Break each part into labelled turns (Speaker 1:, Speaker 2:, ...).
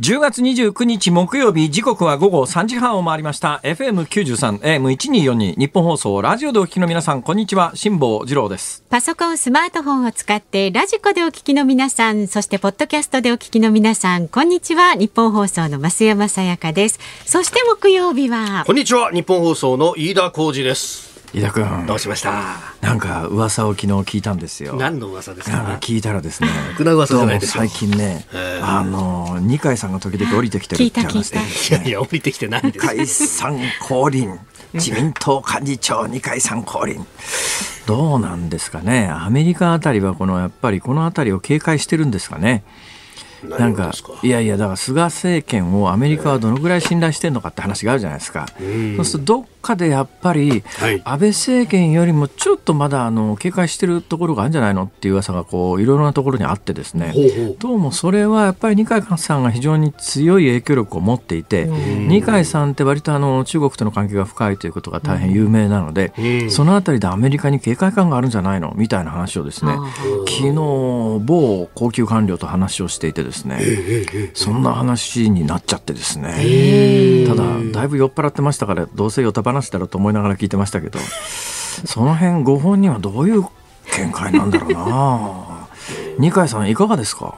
Speaker 1: 10月29日木曜日時刻は午後3時半を回りました。FM93 AM1242 日本放送ラジオでお聞きの皆さんこんにちは。辛坊治郎です。
Speaker 2: パソコン、スマートフォンを使ってラジコでお聞きの皆さん、そしてポッドキャストでお聞きの皆さん、こんにちは。日本放送の増山さやかです。そして木曜日は、
Speaker 3: こんにちは。日本放送の飯田浩二です
Speaker 1: 飯田君。
Speaker 3: どうしました？
Speaker 1: なんか噂を昨日聞いたんですよ。
Speaker 3: 何の噂です
Speaker 1: なんか
Speaker 3: か
Speaker 1: 聞いたらですね
Speaker 3: ろくな噂じゃない
Speaker 1: どうも
Speaker 3: ですよ
Speaker 1: 最近ね
Speaker 3: ええ。
Speaker 1: あの二階さんが時々降りてきてるって話で。
Speaker 2: 聞いた聞い
Speaker 3: いやいや降りてきてないです。
Speaker 1: 解散降臨。自民党幹事長二階さん降臨。どうなんですかね。アメリカあたりはこのやっぱりこのあたりを警戒してるんですかねなんかいやいやだから菅政権をアメリカはどのぐらい信頼してるのかって話があるじゃないですか、そうするとどっかでやっぱり
Speaker 3: はい。
Speaker 1: 安倍政権よりもちょっとまだあの警戒してるところがあるんじゃないのっていう噂がこういろいろなところにあってですね。どうもそれはやっぱり二階さんが非常に強い影響力を持っていて二階さんって割とあの中国との関係が深いということが大変有名なので、
Speaker 3: うん。
Speaker 1: そのあたりでアメリカに警戒感があるんじゃないのみたいな話をですね昨日某高級官僚と話をしていてですねそんな話になっちゃってですね。ただだいぶ酔っ払ってましたからどうせヨタ話だろうと思いながら聞いてましたけど その辺ご本人はどういう見解なんだろうな。二階さんいかがですか？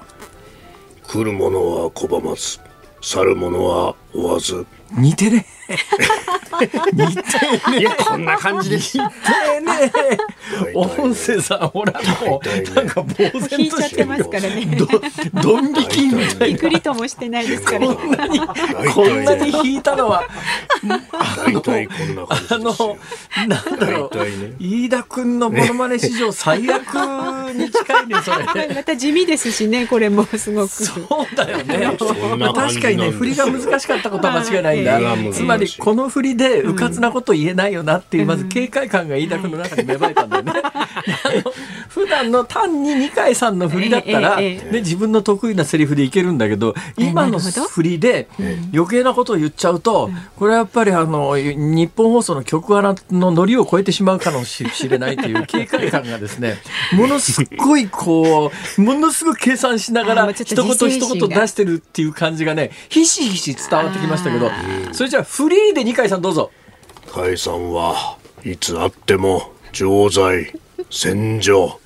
Speaker 3: 来る者は拒まず去る者は追わず。
Speaker 1: 似てね。似てね。
Speaker 3: いやこんな感じで。す
Speaker 1: 似て ね。音声さんほらもうなんか呆然としてる
Speaker 2: 引いちゃってますからね。
Speaker 1: どドン引きみたいな。
Speaker 2: びくりともしてないですから。
Speaker 1: こんなにこんなに引いたのは
Speaker 3: 大体こんな感じ
Speaker 1: あ
Speaker 3: ですよ。
Speaker 1: のなんだろう。
Speaker 3: ね。
Speaker 1: 飯田君のモノマネ史上最悪に近いねそれ。
Speaker 2: また地味ですしね、これもすごく。
Speaker 1: そうだよね。確かにね振りが難しかったことは間違いないんだ、
Speaker 3: まあええ
Speaker 1: つまりこの振りでうかつなこと言えないよなっていうまず警戒感が飯田君の中に芽生えたんだよね、普段の単に二階さんの振りだったら、ね、自分の得意なセリフでいけるんだけど今の振りで余計なことを言っちゃうとこれはやっぱりあの日本放送の局アナのノリを超えてしまうかもしれないという警戒感がですねものすごいこうものすごく計算しながら一言一言出してるっていう感じがねひしひし伝わってきましたけどそれじゃあフリーで二階さんどうぞ。
Speaker 3: 解散はいつあっても常在戦場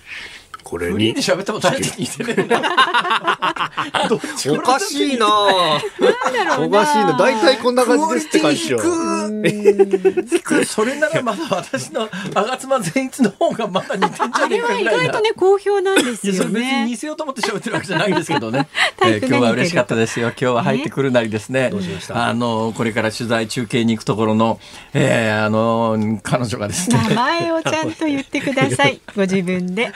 Speaker 3: これに。
Speaker 1: 喋ったことないって聞いてねえな。どっち
Speaker 3: おかしいな。ぁおかしいな。大体こんな感じですって感じでしょ
Speaker 1: 低く。それならまだ私の吾妻善逸の方がまだ似てんじゃねえ
Speaker 2: あれは意外とね、好評なんですよ
Speaker 1: いやそれ別に似
Speaker 2: ね。
Speaker 1: せようと思って喋ってるわけじゃないんですけどね、
Speaker 2: タイプが似てる。
Speaker 1: 今日は嬉しかったですよ。今日は入ってくるなりですね。あのこれから取材中継に行くところの、えーあの彼女がですね。
Speaker 2: 名前をちゃんと言ってください。ご自分で。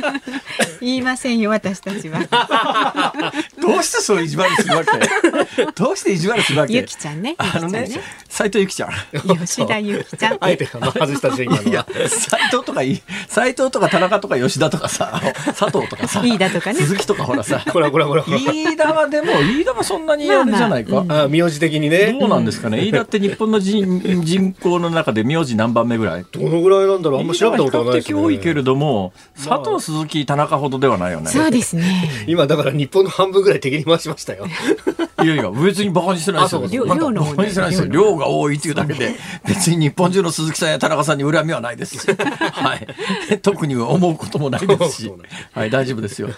Speaker 2: 言いませんよ、私たちは。
Speaker 1: どうしてそう意地悪するわけ？どうして意地悪するわけ？
Speaker 2: ゆきちゃんね。
Speaker 1: あのね
Speaker 2: ゆきちゃん
Speaker 1: 斉藤由貴ちゃん。
Speaker 2: 吉田ゆきちゃん。
Speaker 3: あえてあの外した順位
Speaker 1: いや斉藤とかいい斉藤とか田中とか吉田とかさ佐藤とかさ
Speaker 2: 飯田とかね。
Speaker 1: 鈴木とかほらさ
Speaker 3: これこれこれ
Speaker 1: 飯田はでも飯田はそんなにあれじゃないか、
Speaker 3: あ名字的にね。
Speaker 1: どうなんですかね、飯田って日本の人人口の中で名字何番目ぐらい？
Speaker 3: どのぐらいなんだろう？あんま調べたことがないです
Speaker 1: 比較的多いけ
Speaker 3: ね
Speaker 1: れども、佐藤鈴木田中ほどではないよね。
Speaker 2: そうですね。
Speaker 3: 今だから日本の半分ぐらい敵に回しましたよ。
Speaker 1: いやいや別にバカにしてないですよ。
Speaker 2: 量量の
Speaker 1: バカにしてないですよ。量が多いっていうだけで別に日本中の鈴木さんや田中さんに恨みはないです はい。特に思うこともないですし。はい大丈夫ですよ。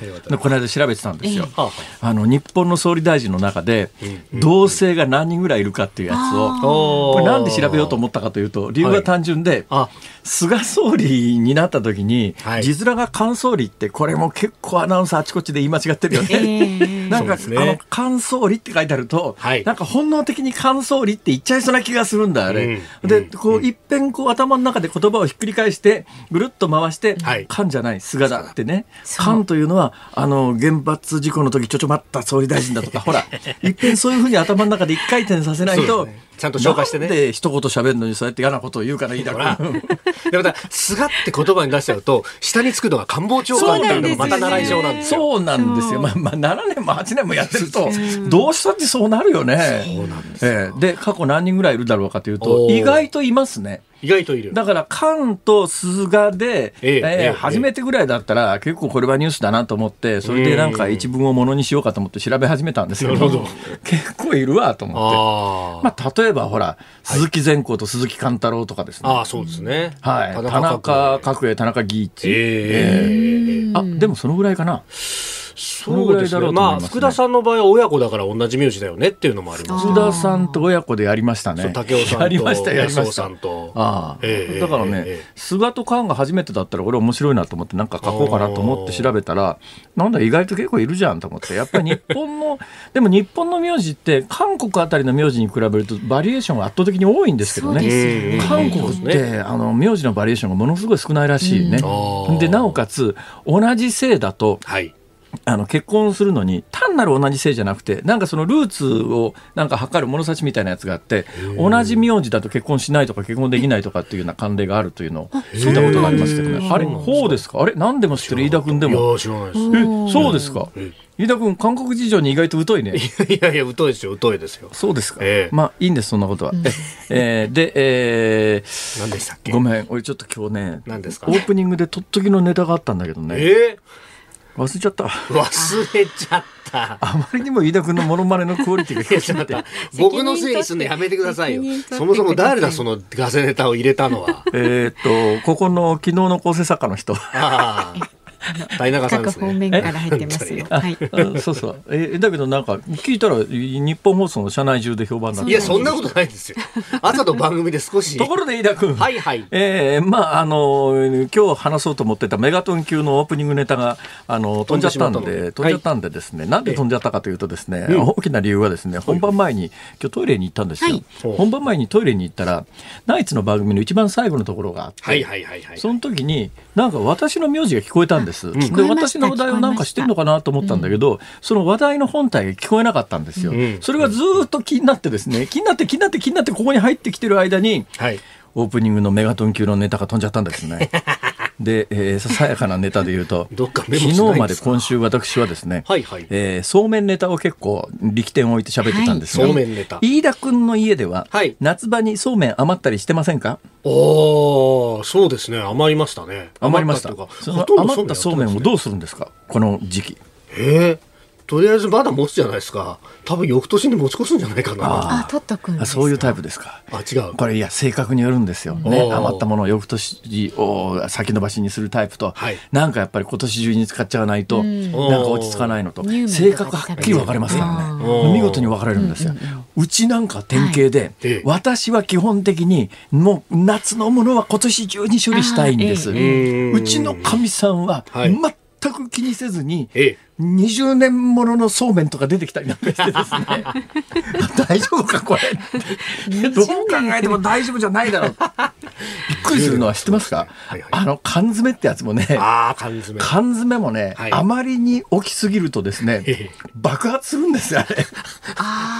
Speaker 1: この間調べてたんですよ、
Speaker 3: はあは
Speaker 1: あ。の日本の総理大臣の中で同性が何人ぐらいいるかっていうやつをこれなんで調べようと思ったかというと理由は単純で、
Speaker 3: あ
Speaker 1: 菅総理になった時に、
Speaker 3: はい。
Speaker 1: 字面が関総理ってこれも結構アナウンサーあちこちで言い間違ってるよね。
Speaker 2: えー
Speaker 1: なんか、
Speaker 3: ね。
Speaker 1: あの、乾総理って書いてあると、
Speaker 3: はい。
Speaker 1: なんか本能的に乾総理って言っちゃいそうな気がするんだ、あれ。で、
Speaker 3: うん。うん。
Speaker 1: こう、いっぺんこう頭の中で言葉をひっくり返して、ぐるっと回して、
Speaker 3: はい。
Speaker 1: 乾じゃない、菅だってね。
Speaker 2: そう。
Speaker 1: 乾というのは、あの、原発事故の時ちょちょ待った総理大臣だとか、ほら、いっぺんそういうふうに頭の中で一回転させないと、
Speaker 3: ちゃんと消化してね
Speaker 1: なんで一言喋るのにそうやって嫌なことを言うからいいだ
Speaker 3: ほら
Speaker 1: ろう。
Speaker 3: でまた「菅」って言葉に出しちゃうと下につくのが官房長官っていうのがまた習い性なんですよ。
Speaker 1: そうなんですよ。まあ、まあ、7年も8年もやってると、どうしたってそうなるよね。そうなんですええで、過去何人ぐらいいるだろうかというと、意外といますね。
Speaker 3: 意外といる。
Speaker 1: だから、関と菅で、
Speaker 3: ええ
Speaker 1: え初めてぐらいだったら、結構これはニュースだなと思って、それでなんか一文をものにしようかと思って調べ始めたんですけど、
Speaker 3: ど
Speaker 1: 結構いるわと思って。まあ、例えばほら、鈴木善光と鈴木貫太郎とかですね。
Speaker 3: あーそうですね。
Speaker 1: はい。田中
Speaker 3: 角
Speaker 1: 角栄、田中義一。
Speaker 3: ええ
Speaker 1: あ、でもそのぐらいかな。のぐらいだろうと思いますね
Speaker 3: まあ福田さんの場合は親子だから同じ名字だよねっていうのもあります
Speaker 1: 福田さんと親子でやりましたね。
Speaker 3: そう武雄さんと
Speaker 1: やりました、やりました
Speaker 3: 安尾さ。んと。
Speaker 1: ああ
Speaker 3: ええ
Speaker 1: だからね、
Speaker 3: ええ
Speaker 1: 菅と菅が初めてだったら、これ面白いなと思って、なんか書こうかなと思って調べたら、なんだ、意外と結構いるじゃんと思って、やっぱり日本の、でも日本の名字って、韓国あたりの名字に比べると、バリエーションが圧倒的に多いんですけどね。韓国って、あの名字のバリエーションがものすごい少ないらしいね。でなおかつ同じ姓だと
Speaker 3: はい。
Speaker 1: あの結婚するのに単なる同じ姓じゃなくてなんかそのルーツをなんか測る物差しみたいなやつがあって同じ名字だと結婚しないとか結婚できないとかっていうような慣例があるというのを聞いたことがありますけどね。あれほうですか？あれ何でも知ってる？飯田君で
Speaker 3: い
Speaker 1: も
Speaker 3: や知らないです。
Speaker 1: えそうですか？
Speaker 3: え
Speaker 1: 飯田君韓国事情に意外と疎いね。
Speaker 3: いやいや、疎いですよ、疎いですよ。
Speaker 1: そうですか、
Speaker 3: ええ。
Speaker 1: まあいいんですそんなことは、ええーで、えー
Speaker 3: 何でしたっけ？
Speaker 1: ごめん俺ちょっと今日ね
Speaker 3: 何ですか？
Speaker 1: オープニングでとっときのネタがあったんだけどね。
Speaker 3: え
Speaker 1: 忘れちゃった
Speaker 3: ー、忘れちゃった。
Speaker 1: あまりにも飯田君のモノマネのクオリティが低すぎて
Speaker 3: 僕のせいにすんのやめてくださいよ。そもそも誰だ、そのガセネタを入れたのは。
Speaker 1: えーっとここの昨日の構成作家の人
Speaker 3: ああ。大永さんで
Speaker 2: 各方
Speaker 3: すね。
Speaker 2: 面から入ってますよ。はい。
Speaker 1: あそうそうえだけどなんか聞いたら日本放送の社内中で評判になって
Speaker 3: いや、そんなことないですよ。朝の番組で少し。
Speaker 1: ところで飯田君
Speaker 3: はいはい。
Speaker 1: えーまああの今日話そうと思ってたメガトン級のオープニングネタがあの飛んじゃったん
Speaker 3: で
Speaker 1: 飛んじゃったんでですね、なんで飛んじゃったかというとですね、大きな理由はですね本番前に今日トイレに行ったんですよ、
Speaker 2: はい
Speaker 1: 本番前にトイレに行ったらナイツの番組の一番最後のところがあって、
Speaker 3: はいはいはいはい。
Speaker 1: その時になんか私の名字が聞こえたんです。で
Speaker 2: 聞こえました
Speaker 1: 私の話題をなんかしてんのかなと思ったんだけど、その話題の本体が聞こえなかったんですよ。
Speaker 3: うん
Speaker 1: それがずーっと気になってですね、気になって気になって気になってここに入ってきてる間に、
Speaker 3: はい。
Speaker 1: オープニングのメガトン級のネタが飛んじゃったんですね。で、えーささやかなネタで言うと、
Speaker 3: どっかメ
Speaker 1: 昨日まで今週私はですね、
Speaker 3: はいはい。
Speaker 1: えーそうめんネタを結構力点を置いて喋ってたんですが、
Speaker 3: はいそうめんネタ。
Speaker 1: 飯田君の家では、
Speaker 3: はい。
Speaker 1: 夏場にそうめん余ったりしてませんか？
Speaker 3: おー、そうですね。余りましたね。
Speaker 1: 余りました。
Speaker 3: 余った
Speaker 1: そ
Speaker 3: う
Speaker 1: めんをど
Speaker 3: う
Speaker 1: うするんですか？この時期。
Speaker 3: えーとりあえずまだ持つじゃないですか。多分翌年に持ち越すんじゃないかな。
Speaker 2: あ、取っとくんですか？
Speaker 1: あそういうタイプですか。
Speaker 3: あ、違う。
Speaker 1: これいや性格によるんですよ、ね、余ったものを翌年を先延ばしにするタイプと、
Speaker 3: はい。
Speaker 1: なんかやっぱり今年中に使っちゃわないと、
Speaker 2: ん。
Speaker 1: なんか落ち着かないのと。性格はっきり分かれますからね。
Speaker 3: うん
Speaker 1: 見事に分かれるんですよ、うちなんか典型で、
Speaker 3: ええ。
Speaker 1: 私は基本的にもう夏のものは今年中に処理したいんです、うちのかみさんは
Speaker 3: はい。
Speaker 1: 全く気にせずに、
Speaker 3: ええ
Speaker 1: 20年もののそうめんとか出てきたりなんかしてですね。大丈夫かこれどう考えても大丈夫じゃないだろう。びっくりするのは知ってますか？
Speaker 3: はいはい。
Speaker 1: あの缶詰ってやつもね
Speaker 3: 缶詰。
Speaker 1: 缶詰もね、
Speaker 3: はい。
Speaker 1: あまりに大きすぎるとですね
Speaker 3: ええ。
Speaker 1: 爆発するんですよあれ。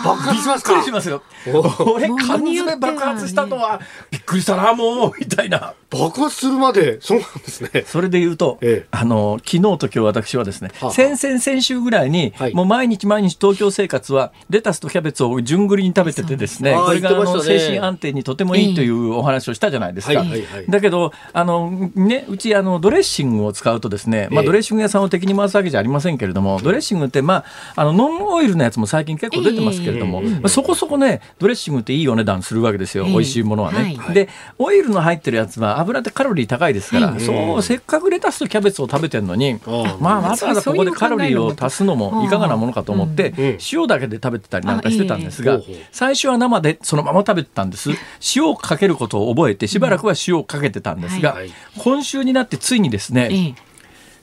Speaker 3: 爆発しますか？
Speaker 1: びっくりしますよ。
Speaker 3: お
Speaker 1: 俺缶詰爆発したとはびっくりしたなもうみたいな。
Speaker 3: 爆発するまで、そうなんですね。
Speaker 1: それで言うと、
Speaker 3: ええ。
Speaker 1: あの昨日と今日私はですね、
Speaker 3: はあ
Speaker 1: 先々先週ぐらいに、
Speaker 3: はい。
Speaker 1: もう毎日毎日東京生活はレタスとキャベツを順繰りに食べててですねこれがあの精神安定にとてもいいというお話をしたじゃないですか。だけどあのねうちあのドレッシングを使うとですね、まあ
Speaker 3: ええ
Speaker 1: ドレッシング屋さんを敵に回すわけじゃありませんけれども、ドレッシングってまああのノンオイルのやつも最近結構出てますけれども、そこそこねドレッシングっていいお値段するわけですよ、
Speaker 2: ええ
Speaker 1: 美味しいものはね。
Speaker 2: はい。
Speaker 1: でオイルの入ってるやつは油ってカロリー高いですから、
Speaker 2: はい。
Speaker 1: そうせっかくレタスとキャベツを食べてるのに、まあわざわざここでカロリーを足すのもいかがなものかと思って、
Speaker 3: うん。
Speaker 1: 塩だけで食べてたりなんかしてたんですが、最初は生でそのまま食べてたんです。塩をかけることを覚えてしばらくは塩をかけてたんですが、
Speaker 3: はい。
Speaker 1: 今週になってついにですね、
Speaker 2: ええ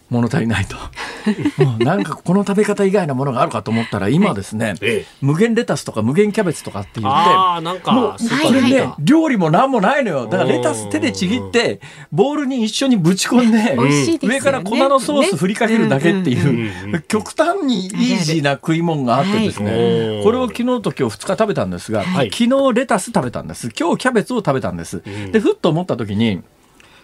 Speaker 1: 物足りないと。もうなんかこの食べ方以外のものがあるかと思ったら今ですね、
Speaker 3: ええ。
Speaker 1: 無限レタスとか無限キャベツとかって言って
Speaker 3: ああ、なん
Speaker 1: も
Speaker 3: か、
Speaker 1: うそれね。料理も何もないのよ。だからレタス手でちぎってボウルに一緒にぶち込んで、
Speaker 2: ね。
Speaker 1: 上から粉のソース振りかけるだけっていう、極端にイージーな食い物があってですね、
Speaker 3: はい。
Speaker 1: これを昨日と今日2日食べたんですが、
Speaker 3: はい。
Speaker 1: 昨日レタス食べたんです。今日キャベツを食べたんです、でふっと思った時に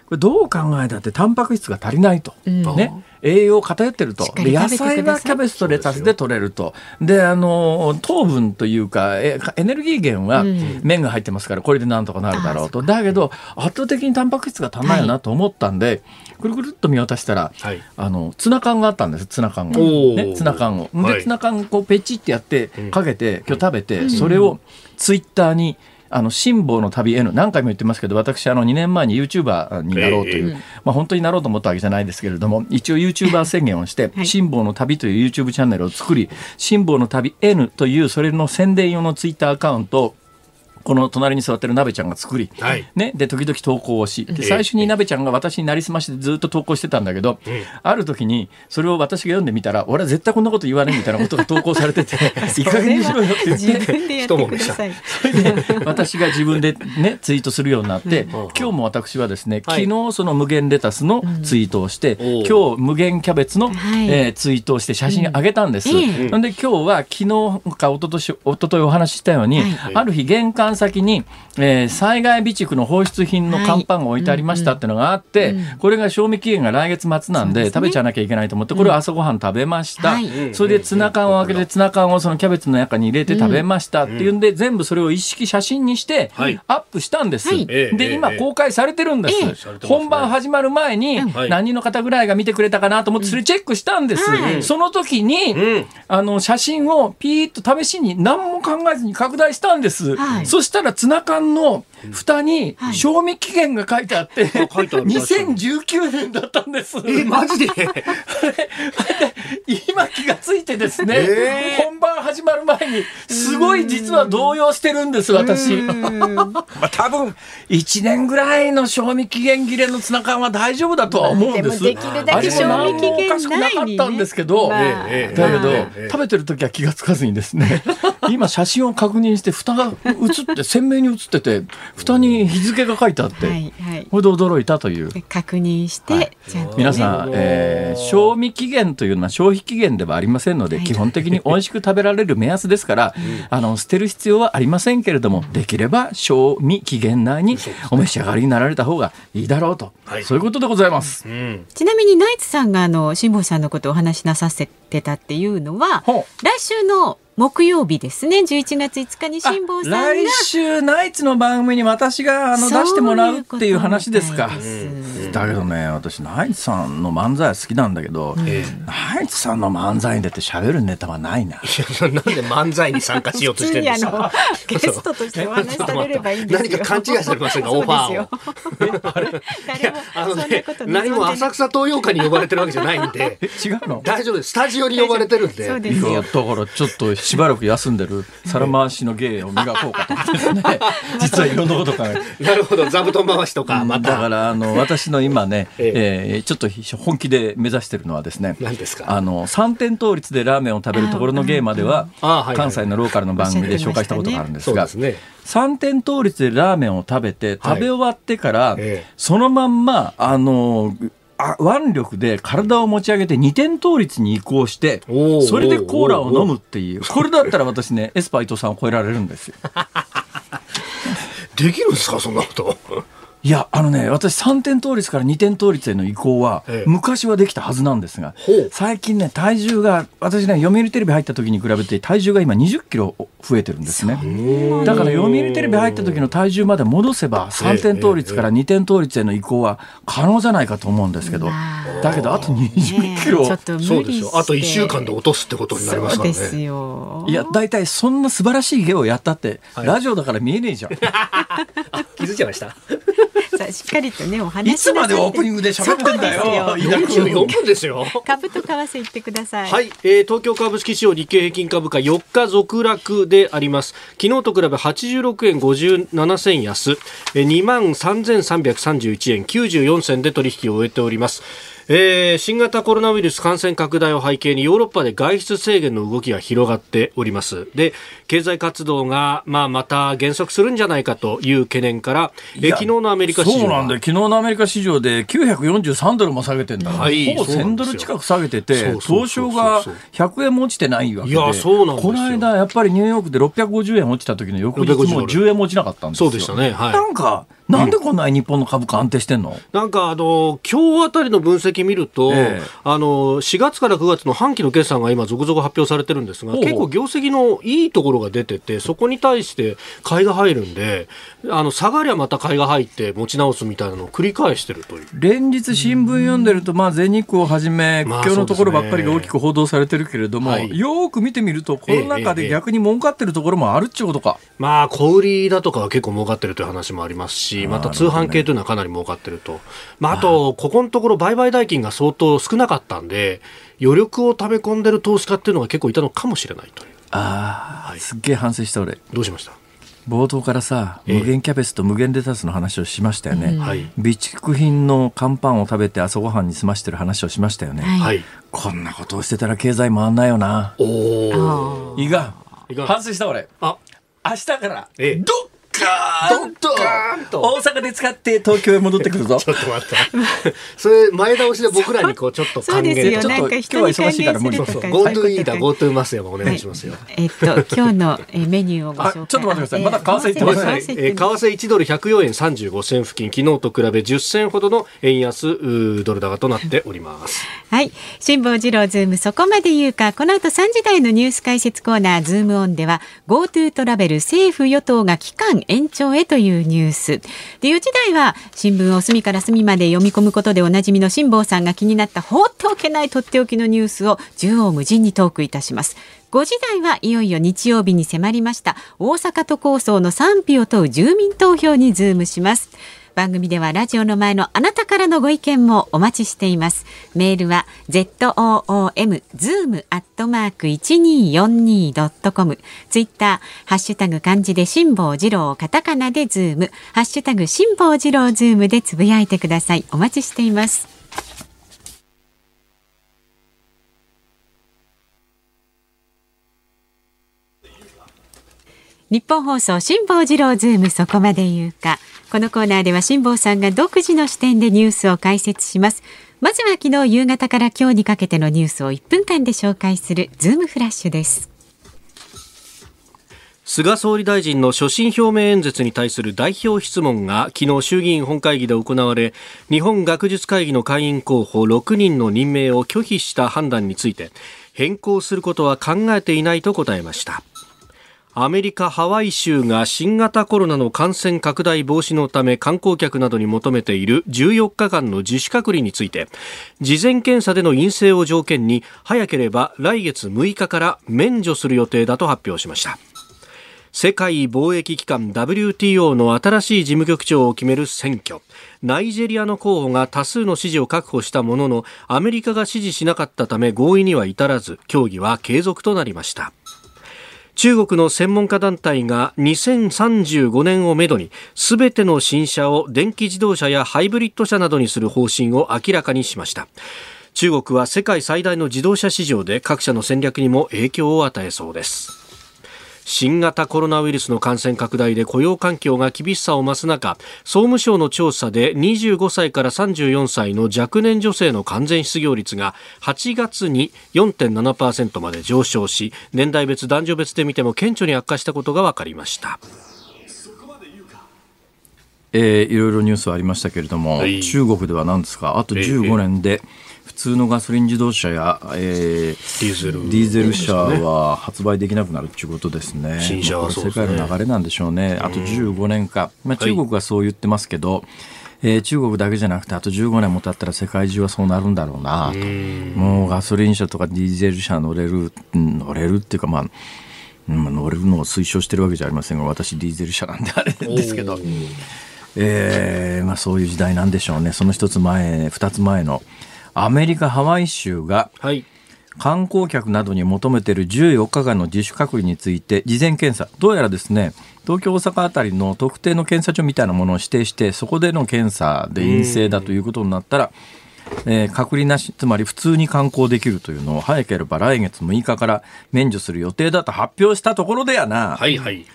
Speaker 1: これどう考えたってタンパク質が足りないと、
Speaker 2: うん。
Speaker 1: ね。栄養偏ってると。で野菜はキャベツとレタスで取れると。であの糖分というかえエネルギー源は
Speaker 2: うん。
Speaker 1: 麺が入ってますからこれでなんとかなるだろうと。だけど圧倒的にタンパク質が足んないよなと思ったんで、くるくるっと見渡したら、
Speaker 3: はい。
Speaker 1: あのツナ缶があったんですツナ缶が、ね、ツナ缶を。で、
Speaker 3: はい。
Speaker 1: ツナ缶こうペチってやって
Speaker 3: ん。
Speaker 1: かけて今日食べて、それをツイッターにあの辛抱の旅 N 何回も言ってますけど私あの2年前に YouTuber になろうという、
Speaker 3: え
Speaker 1: まあ、本当になろうと思ったわけじゃないですけれども一応 YouTuber 宣言をして「
Speaker 2: はい。
Speaker 1: 辛抱の旅」という YouTube チャンネルを作り「辛抱の旅 N」というそれの宣伝用のツイッターアカウントをこの隣に座ってる鍋ちゃんが作り、
Speaker 3: はい。
Speaker 1: ね、で時々投稿をしで最初に鍋ちゃんが私になりすましてずっと投稿してたんだけど、ある時にそれを私が読んでみたら俺は絶対こんなこと言わねえみたいなことが投稿されてて いい加減にしろよって言っ
Speaker 2: 自
Speaker 1: て。
Speaker 2: 分でやってください。
Speaker 1: それで私が自分でねツイートするようになって、
Speaker 3: ん。
Speaker 1: 今日も私はですね、
Speaker 3: はい。
Speaker 1: 昨日その無限レタスのツイートをして、
Speaker 3: おう。
Speaker 1: 今日無限キャベツの、
Speaker 2: はい。
Speaker 1: えーツイートをして写真上げたんです。
Speaker 2: うん
Speaker 1: で今日は昨日か一昨年一昨日お話ししたように、
Speaker 2: はい。
Speaker 1: ある日玄関先に、えー災害備蓄の放出品の乾パンが置いてありましたっていうのがあって、
Speaker 2: うんうん
Speaker 1: これが賞味期限が来月末なんで食べちゃわなきゃいけないと思ってこれを朝ごはん食べました、
Speaker 2: はい。
Speaker 1: それでツナ缶を開けてツナ缶をそのキャベツの中に入れて食べましたっていうんで、全部それを一式写真にして
Speaker 3: はい。
Speaker 1: アップしたんです、で今
Speaker 3: え。え
Speaker 1: 公開されてるんです、本番始まる前に
Speaker 3: はい。
Speaker 1: 何人の方ぐらいが見てくれたかなと思ってそれチェックしたんです、
Speaker 2: はい。
Speaker 1: その時に、
Speaker 3: うん。
Speaker 1: あの写真をピーッと試しに何も考えずに拡大したんです、
Speaker 2: はい。
Speaker 1: そしたらツナ缶の蓋に
Speaker 2: はい。
Speaker 1: 賞味期限が書いてあって、
Speaker 3: 書いてある
Speaker 1: 2019年だったんです。
Speaker 3: え、マジ で？
Speaker 1: 今気がついてですね、
Speaker 3: えー。
Speaker 1: 本番始まる前にすごい実は動揺してるんです私。まあ多分。1年ぐらいの賞味期限切れのツナ缶は大丈夫だとは思うんです。
Speaker 2: でもできるだけ
Speaker 1: 味も何もおかしくなかったんですけど、
Speaker 2: まあ
Speaker 3: ええ
Speaker 1: だけど、
Speaker 3: ええ
Speaker 1: 食べてる時は気がつかずにですね今写真を確認して蓋が写って鮮明に写ってて蓋に日付が書いてあって、
Speaker 2: はいはい。
Speaker 1: これで驚いたという。
Speaker 2: 確認して、
Speaker 1: はい
Speaker 2: ちゃんとね
Speaker 1: 皆さん、えー賞味期限というのは消費期限ではありませんので、
Speaker 2: はい
Speaker 1: 基本的に美味しく食べられる目安ですから、あの捨てる必要はありませんけれども、できれば賞味期限内にお召し上がりになられた方がいいだろうと、
Speaker 3: はい
Speaker 1: そういうことでございます。
Speaker 3: うん。
Speaker 2: ちなみにナイツさんがあの辛坊さんのことをお話しなさせてたっていうのは来週の木曜日ですね。11月5日に辛坊さんが。
Speaker 1: 来週ナイツの番組に私があの出してもらうっていう話ですか。だけどね私ナイツさんの漫才は好きなんだけど、
Speaker 3: え
Speaker 1: ナイツさんの漫才に出て喋るネタはないな。
Speaker 3: え。なんで漫才に参加しようとしてるんです
Speaker 2: 普通にあの
Speaker 3: か
Speaker 2: ゲストとしてお話しされればいいんですよ。
Speaker 3: 何か勘違いされませんか？オファーを。あの
Speaker 2: そんな
Speaker 3: ね
Speaker 2: こと、望んで
Speaker 3: 何も浅草東洋館に呼ばれてるわけじゃないんで、
Speaker 1: え 違うの？
Speaker 3: 大丈夫です。スタジオに呼ばれてるんで。
Speaker 2: そうですよ。
Speaker 1: いやだからちょっとしばらく休んでる皿回しの芸を磨こうかと思ってですね 実はいろんなこと考えて。
Speaker 3: なるほど、座布団回しとか、また。
Speaker 1: だからあの私の今ね、
Speaker 3: え
Speaker 1: え。ーちょっと本気で目指してるのはですね
Speaker 3: 何ですか？
Speaker 1: あの三点倒立でラーメンを食べるところの芸までは関西のローカルの番組で紹介したことがあるんですが。三点倒立でラーメンを食べて
Speaker 3: はい
Speaker 1: 食べ終わってから、
Speaker 3: ええ。
Speaker 1: そのまんまあのあ腕力で体を持ち上げて二点倒立に移行してそれでコーラを飲むっていうこれだったら私ねエスパー伊藤さんを超えられるんですよ。
Speaker 3: できるんですか、そんなこと。
Speaker 1: いやあのね私3点倒立から2点倒立への移行は、
Speaker 3: ええ。
Speaker 1: 昔はできたはずなんですが最近ね体重が私ね読売テレビ入った時に比べて体重が今20キロ増えてるんですね。だから読売テレビ入った時の体重まで戻せば3点倒立から2点倒立への移行は可能じゃないかと思うんですけど
Speaker 2: まあ
Speaker 1: だけどあと20
Speaker 2: ね
Speaker 1: キロ
Speaker 3: そうですよ。あと1
Speaker 2: して
Speaker 3: 週間で落とすってことになりますから
Speaker 2: そうです
Speaker 3: ね。
Speaker 2: よ。
Speaker 1: いや大体そんな素晴らしい芸をやったって、
Speaker 3: はい。
Speaker 1: ラジオだから見えねえじゃん。
Speaker 3: 気づいちゃいました。
Speaker 2: さあしっかりとねお話
Speaker 1: い。つまでオープニングで喋ってんだよ。
Speaker 2: そうですよ。
Speaker 1: 飯田君
Speaker 3: 44分ですよ。
Speaker 2: 株と為替言ってください。
Speaker 3: はい、えー東京株式市場日経平均株価4日続落であります。昨日と比べ86円57銭安。えー2万3331円94銭で取引を終えておりますえー、新型コロナウイルス感染拡大を背景にヨーロッパで外出制限の動きが広がっております。で経済活動が、まあ、また減速するんじゃないかという懸念からえ昨日のアメリカ市場
Speaker 1: そうなんだ昨日のアメリカ市場で943ドルも下げてんだ、はい、ほぼ1000ドル近く下げてて東証が100円も落ちてないわけでいやそうなんこの間やっぱりニューヨークで650円落ちた時の翌日も10円も落ちなかったんですよ。
Speaker 3: そうでしたね、はい、
Speaker 1: なんかなんでこんなに日本の株価安定してんの、
Speaker 3: なんかあの今日あたりの分析見ると、ええ、あの4月から9月の半期の決算が今続々発表されてるんですが結構業績のいいところが出ててそこに対して買いが入るんであの下がりゃまた買いが入って持ち直すみたいなのを繰り返してるという。
Speaker 1: 連日新聞読んでると、まあ、全日空をはじめ苦境のところばっかりが大きく報道されてるけれども、まあね、よく見てみるとこの中で逆に儲かってるところもあるっちゅうことか、
Speaker 3: え、まあ小売りだとかは結構儲かってるという話もありますしまた通販系というのはかなり儲かってると、まあ、あと、ここのところ売買代金が相当少なかったんで、余力を溜め込んでる投資家っていうのが結構いたのかもしれないという。
Speaker 1: ああ、はい、すっげえ反省した俺。
Speaker 3: どうしました？
Speaker 1: 冒頭からさ、無限キャベツと無限レタスの話をしましたよね、はい、備蓄品の乾パンを食べて朝ごはんに済ましてる話をしましたよね、はい、こんなことをしてたら経済回んないよな。おおいが反省した俺。あ。明日から、ええ、どっカーンと。大阪で使って東京へ戻ってくるぞ。
Speaker 3: ちょっと待ってそれ前倒しで僕らにこうちょっと還元。
Speaker 2: ちょっと今日は忙しいから無理
Speaker 3: GoTo イーター GoTo マスヤもお願いしますよ、
Speaker 2: えっと今日のメニューをご紹介。
Speaker 1: ちょっと待ってください。まだ為替言ってます
Speaker 3: ね、え為替1ドル104円35銭付近昨日と比べ10銭ほどの円安ドル高となっております。
Speaker 2: はい。辛坊治郎ズームそこまで言うか。この後3時台のニュース解説コーナーズームオンでは GoTo トラベル政府与党が期間延長へというニュースで4時台は新聞を隅から隅まで読み込むことでおなじみの辛坊さんが気になった放っておけないとっておきのニュースを縦横無尽にトークいたします5時台はいよいよ日曜日に迫りました大阪都構想の賛否を問う住民投票にズームします番組ではラジオの前のあなたからのご意見もお待ちしています。メールは zoom zoom アットマーク 1242.com ツイッターハッシュタグ漢字で辛坊治郎カタカナでズーム。ハッシュタグ辛坊治郎ズームでつぶやいてください。お待ちしています。日本放送辛坊治郎ズームそこまで言うか。このコーナーでは辛坊さんが独自の視点でニュースを解説します。まずは昨日夕方から今日にかけてのニュースを1分間で紹介するズームフラッシュです。
Speaker 3: 菅総理大臣の所信表明演説に対する代表質問が昨日衆議院本会議で行われ日本学術会議の会員候補6人の任命を拒否した判断について変更することは考えていないと答えました。アメリカ・ハワイ州が新型コロナの感染拡大防止のため観光客などに求めている14日間の自主隔離について事前検査での陰性を条件に早ければ来月6日から免除する予定だと発表しました。世界貿易機関 WTO の新しい事務局長を決める選挙。ナイジェリアの候補が多数の支持を確保したもののアメリカが支持しなかったため合意には至らず協議は継続となりました。中国の専門家団体が2035年をめどに全ての新車を電気自動車やハイブリッド車などにする方針を明らかにしました。中国は世界最大の自動車市場で各社の戦略にも影響を与えそうです。新型コロナウイルスの感染拡大で雇用環境が厳しさを増す中総務省の調査で25歳から34歳の若年女性の完全失業率が8月に4.7%まで上昇し年代別男女別で見ても顕著に悪化したことが分かりました。
Speaker 1: えー、いろいろニュースはありましたけれども、はい、中国では何ですか？あと15年で、えー普通のガソリン自動車や、えー、ディーゼル、ディーゼル車は発売できなくなるということですね。
Speaker 3: 新車は
Speaker 1: 世界の流れなんでしょうね。あと15年か。まあ、中国はそう言ってますけど、はいえー、中国だけじゃなくてあと15年も経ったら世界中はそうなるんだろうなと。もうガソリン車とかディーゼル車乗れる乗れるっていうかまあ乗れるのを推奨してるわけじゃありませんが私ディーゼル車なんであれですけど、えーまあ、そういう時代なんでしょうね。その一つ前二つ前のアメリカ・ハワイ州が、観光客などに求めている14日間の自主隔離について事前検査どうやらですね東京大阪あたりの特定の検査所みたいなものを指定してそこでの検査で陰性だということになったらえー、隔離なし、つまり普通に観光できるというのを早ければ来月6日から免除する予定だと発表したところでやな。
Speaker 3: はいはい。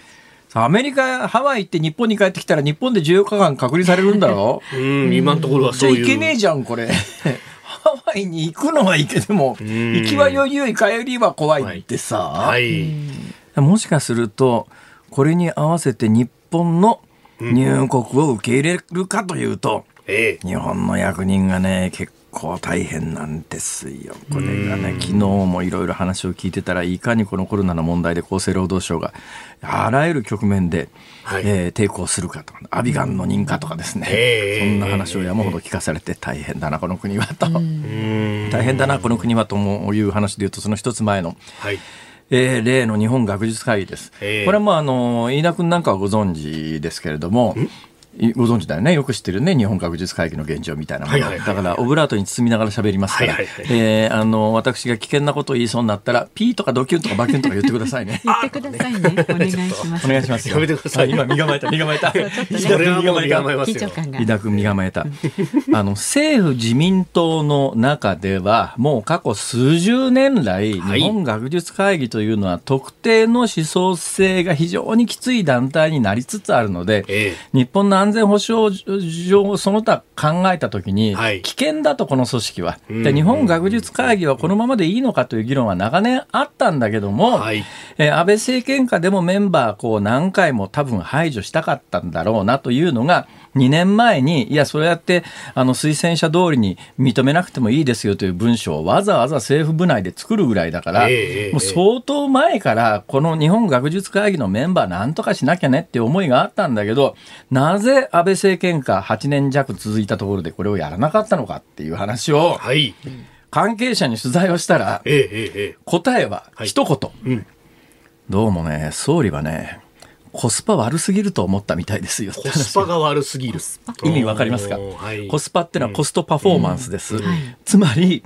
Speaker 1: アメリカ、ハワイ行って日本に帰ってきたら日本で14日間隔離されるんだろ？
Speaker 3: うん、今のところはそういう。
Speaker 1: あいけねえじゃん、これ。ハワイに行くのはいいけども、行きは余裕い、帰りは怖いってさ、
Speaker 3: はい。
Speaker 1: もしかすると、これに合わせて日本の入国を受け入れるかというと、
Speaker 3: ええ。
Speaker 1: 日本の役人がね、結構大変なんですよ。これがね、昨日もいろいろ話を聞いてたら、いかにこのコロナの問題で厚生労働省があらゆる局面で、
Speaker 3: はい
Speaker 1: えー抵抗するかとか、アビガンの認可とかですね、
Speaker 3: ええ
Speaker 1: そんな話を山ほど聞かされて大変だな、この国はと。
Speaker 3: うん。
Speaker 1: 大変だな、この国はともいう話で言うと、その一つ前の、
Speaker 3: はい。
Speaker 1: えー例の日本学術会議です。
Speaker 3: ええ
Speaker 1: これはもうあの飯田君なんかはご存知ですけれども。いご存知だよね。よく知ってるね。日本学術会議の現状みたいなもの、
Speaker 3: はいはいはい
Speaker 1: だからオブラートに包みながら喋りますから、
Speaker 3: はいはいはい。
Speaker 1: えーあの私が危険なことを言いそうになったらピーとかドキュンとかバキュンとか言ってくださいね。
Speaker 2: 言ってくださいね。お願いします。
Speaker 1: お願いしますよ。
Speaker 3: やめてください。
Speaker 1: あ今身構えた身構えた。
Speaker 2: ちょっとね。
Speaker 3: それはもう身構えますよ。
Speaker 2: 緊張感が。
Speaker 1: 飯。田君身構えた。あの、政府自民党の中では、もう過去数十年来、
Speaker 3: はい。
Speaker 1: 日本学術会議というのは特定の思想性が非常にきつい団体になりつつあるので、
Speaker 3: え。
Speaker 1: 日本の安全保障上、その他考えたときに、
Speaker 3: はい。
Speaker 1: 危険だと、この組織は。
Speaker 3: うん。
Speaker 1: で、日本学術会議はこのままでいいのかという議論は長年あったんだけども、
Speaker 3: はい。
Speaker 1: えー安倍政権下でもメンバーこう何回も多分排除したかったんだろうなというのが、2年前に、いや、そうやってあの推薦者通りに認めなくてもいいですよという文書をわざわざ政府部内で作るぐらいだから、もう相当前から、この日本学術会議のメンバーなんとかしなきゃねっていう思いがあったんだけど、なぜ安倍政権下8年弱続いたところでこれをやらなかったのかっていう話を、
Speaker 3: はい。
Speaker 1: 関係者に取材をしたら、
Speaker 3: ええ
Speaker 1: 答えは一言。
Speaker 3: え。うん。
Speaker 1: どうもね、総理はね、コスパ悪すぎると思ったみたいですよ。
Speaker 3: コスパが悪すぎる。
Speaker 1: 意味わかりますか？
Speaker 3: はい。
Speaker 1: コスパってのはコストパフォーマンスです。つまり、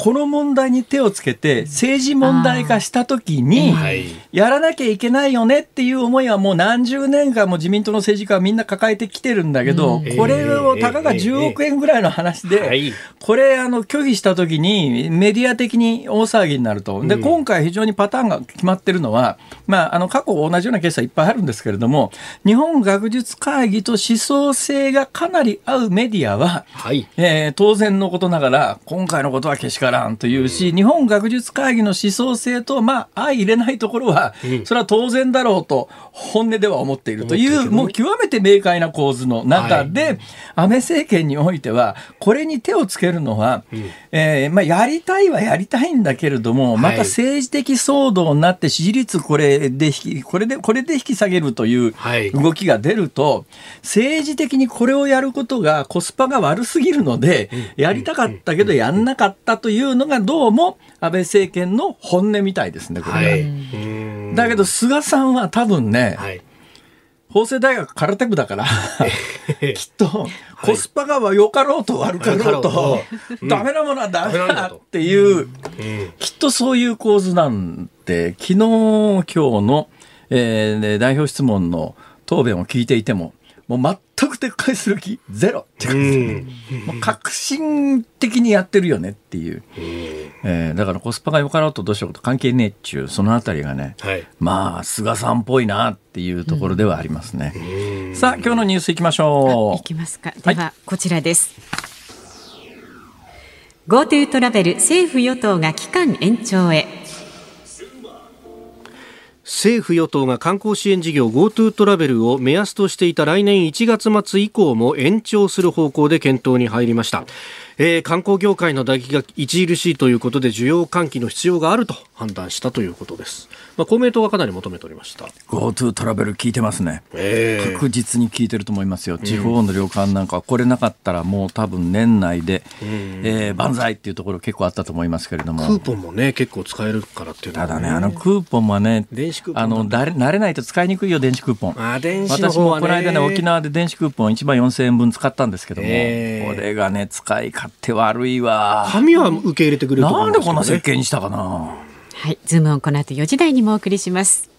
Speaker 1: この問題に手をつけて政治問題化したときに、
Speaker 3: はい。
Speaker 1: やらなきゃいけないよねっていう思いはもう何十年間も自民党の政治家はみんな抱えてきてるんだけど、
Speaker 3: うん
Speaker 1: これをたかが10億円ぐらいの話で、
Speaker 3: はい
Speaker 1: これあの拒否した時にメディア的に大騒ぎになると。で、
Speaker 3: うん
Speaker 1: 今回非常にパターンが決まってるのは、まあ、あの過去同じようなケースはいっぱいあるんですけれども、日本学術会議と思想性がかなり合うメディアは、
Speaker 3: はい。
Speaker 1: えー当然のことながら、今回のことはけしからんというし、日本学術会議の思想性と、まあ、相入れないところは、
Speaker 3: うん。
Speaker 1: それは当然だろうと、本音では思っているという、もう極めて明快な構図の中で、安倍政権においては、これに手をつけるのは、えーまあ、やりたいはやりたいんだけれども、また政治的騒動になって支持率これで引き、これで、これで引き下げるという
Speaker 3: はい。
Speaker 1: 動きが出ると、政治的にこれをやることがコスパが悪すぎるので、やりたかったけどやんなかったというのがどうも安倍政権の本音みたいですね、これは。
Speaker 3: はい。うん
Speaker 1: だけど、菅さんは多分ね、
Speaker 3: はい。
Speaker 1: 法政大学空手部だから、きっと、コスパが良かろうと悪かろうとダメなものはダメ
Speaker 3: だ
Speaker 1: っていう、
Speaker 3: うん。
Speaker 1: きっとそういう構図なんで、昨日、今日の、えーね代表質問の答弁を聞いていても、もう全く撤回する気？ゼロって
Speaker 3: う
Speaker 1: 感じ
Speaker 3: ん。
Speaker 1: もう革新的にやってるよねっていう。えーだからコスパが良かろうとどうしようと関係ねえっちゅう、そのあたりがね、
Speaker 3: はい。
Speaker 1: まあ、菅さんっぽいなっていうところではありますね。さあ、今日のニュースいきましょ
Speaker 2: いきますか。では、こちらです。GoTo トラベル政府与党が期間延長へ。
Speaker 3: 政府与党が観光支援事業 GoTo トラベルを目安としていた来年1月末以降も延長する方向で検討に入りました、えー観光業界の打撃が著しいということで需要喚起の必要があると判断したということです、まあ、公明党がかなり求めておりました、
Speaker 1: う。GoTo トラベル聞いてますね。
Speaker 3: え
Speaker 1: 確実に聞いてると思いますよ。地方の旅館なんかはこれなかったらもう多分年内で、えー万歳っていうところ結構あったと思いますけれども。
Speaker 3: クーポンもね結構使えるからっていうのは
Speaker 1: ただね、あのクーポンはね、
Speaker 3: 電子クーポン
Speaker 1: あの、だれ慣れないと使いにくいよ、電子クーポン。
Speaker 3: あー電子の
Speaker 1: 私もこの間ね、沖縄で電子クーポン1万4000円分使ったんですけども、
Speaker 3: えー
Speaker 1: これがね、使い勝手悪いわ。
Speaker 3: 紙は受け入れてくれる
Speaker 1: なんでこんな設計にしたかな。
Speaker 2: はい、ズームオンこの後4時台にもお送りします。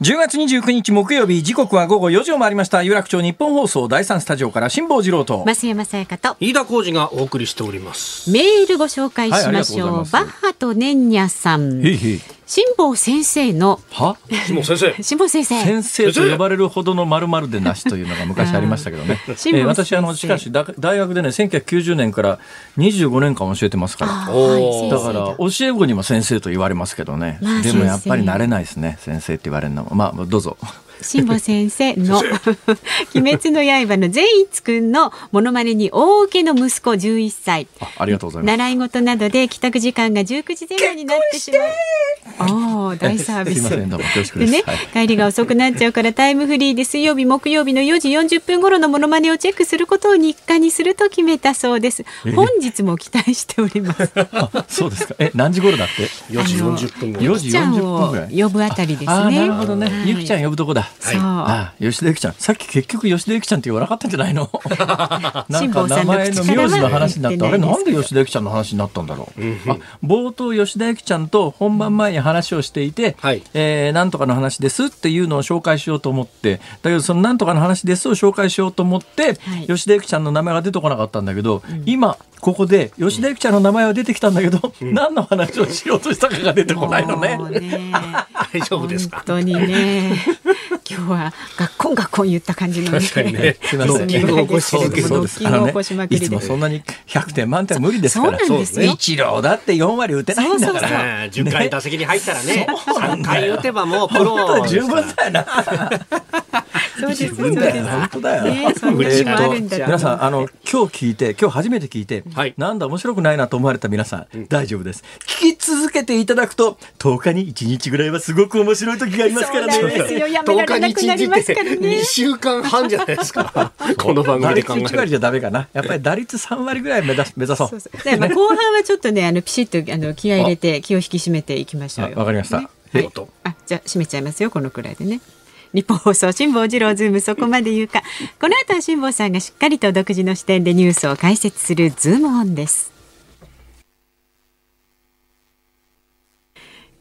Speaker 1: 10月29日木曜日時刻は午後4時を回りました。有楽町日本放送第3スタジオから辛坊治郎と。
Speaker 2: 増山さやかと。
Speaker 3: 飯田浩二がお送りしております。
Speaker 2: メールご紹介しましょう,、
Speaker 1: はいう
Speaker 2: バッハとネンニャさん。
Speaker 1: へいへい
Speaker 2: 辛坊先生の
Speaker 1: は？
Speaker 3: もう先生？
Speaker 2: 辛坊先生。
Speaker 1: 先生と呼ばれるほどの〇〇でなしというのが昔ありましたけどね、えー私あのしかしだ大学でね1990年から25年間教えてますから。
Speaker 2: あ
Speaker 3: おー
Speaker 2: はい
Speaker 1: だから教え子にも先生と言われますけどね、
Speaker 2: まあ
Speaker 1: でもやっぱり慣れないですね。先生って言われるのも。まあどうぞ
Speaker 2: 辛坊先生の 鬼滅の刃の善逸くんのモノマネに大受けの息子11歳。
Speaker 1: あありがとうございます。
Speaker 2: 習い事などで帰宅時間が19時前後になってしまう。おお大サービス。
Speaker 1: すいませんどうも恐縮
Speaker 2: でね、
Speaker 1: はい。
Speaker 2: 帰りが遅くなっちゃうからタイムフリーで水曜日木曜日の4時40分頃のモノマネをチェックすることを日課にすると決めたそうです。本日も期待しております。
Speaker 1: あそうですか。え何時頃だって
Speaker 3: ？4時40分後
Speaker 1: 4時
Speaker 2: ちゃん
Speaker 1: 40分
Speaker 2: を
Speaker 1: ぐらい。
Speaker 2: 呼ぶあたりですね。
Speaker 1: なるほどね、
Speaker 2: はい。
Speaker 1: ゆきちゃん呼ぶとこだ
Speaker 2: そう。
Speaker 1: あ吉田ゆきちゃん。さっき結局吉田ゆきちゃんって言わなかったんじゃないの？なんか名前の名字の話になった。あれなんで吉田ゆきちゃんの話になったんだろう、あ冒頭吉田ゆきちゃんと本番前に話をしていて、
Speaker 3: はい。
Speaker 1: えーなんとかの話ですっていうのを紹介しようと思って。だけどそのなんとかの話ですを紹介しようと思って、
Speaker 2: はい。
Speaker 1: 吉田ゆきちゃんの名前が出てこなかったんだけど、今ここで吉田ゆきちゃんの名前は出てきたんだけど、何の話をしようとしたかが出てこないのね。
Speaker 2: ね。
Speaker 3: 大丈夫ですか？
Speaker 2: 本当にね今日は学校学校言った感じの
Speaker 3: 確かにね。
Speaker 1: すいません。
Speaker 3: ノッキングを起こし
Speaker 2: そうです。
Speaker 3: 続ける
Speaker 2: ノッキングを起こしまくりで
Speaker 1: いつもそんなに100点満点無理ですから。
Speaker 2: そうなんですよ。
Speaker 1: 一郎だって4割打てないんだから。
Speaker 2: そうそう
Speaker 3: ね10回打席に入ったらね3回打てばもうプロ
Speaker 1: 本当十分
Speaker 3: です
Speaker 1: だよな。本当だよ。
Speaker 2: ねそんな日もあるんだ
Speaker 1: えーと皆さんあの今日聞いて今日初めて聞いて、
Speaker 3: はい。
Speaker 1: なんだ面白くないなと思われた皆さん、大丈夫です。聞き続けていただくと10日に1日ぐらいはすごく面白い時がありますから
Speaker 2: そうなんです
Speaker 1: ね。
Speaker 2: よ。やめられなくなりますからね。
Speaker 3: 2週間半じゃないですか。この番
Speaker 1: 打
Speaker 3: 組で考え
Speaker 1: 率1割
Speaker 3: る
Speaker 1: じゃダメかな。やっぱり打率3割ぐらい目指す。目指そう。
Speaker 2: そう。そうでまあ後半はちょっとねあのピシッとあの気合い入れて気を引き締めていきましょう。よ
Speaker 1: あわかりました。
Speaker 2: ね。はい
Speaker 3: おっと
Speaker 2: あじゃあ締めちゃいますよこのくらいでね。日本放送辛坊治郎ズームそこまで言うか。この後は辛坊さんがしっかりと独自の視点でニュースを解説するズームオンです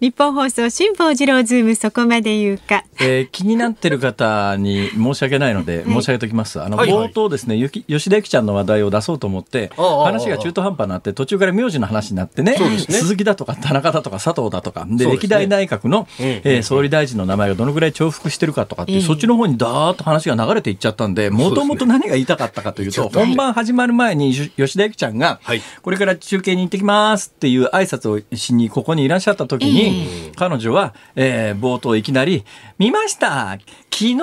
Speaker 2: 日本放送辛坊治郎ズームそこまで言うか。
Speaker 1: えー気になってる方に申し訳ないので、申し上げておきます。あの、
Speaker 3: はいはい。
Speaker 1: 冒頭ですね、ゆき吉田ゆきちゃんの話題を出そうと思って、話が中途半端になって、途中から名字の話になってね、
Speaker 3: ね。
Speaker 1: 鈴木だとか田中だとか佐藤だとか、で、
Speaker 3: ね。
Speaker 1: 歴代内閣の、
Speaker 3: うん
Speaker 1: えー総理大臣の名前がどのぐらい重複してるかとかって
Speaker 2: ええ
Speaker 1: そっちの方にダーッと話が流れていっちゃったんで、もともと何が言いたかったかというと、本番始まる前にし吉田ゆきちゃんが、
Speaker 3: はい。
Speaker 1: これから中継に行ってきますっていう挨拶をしにここにいらっしゃった時に、彼女は、えー冒頭いきなり、見ました昨日、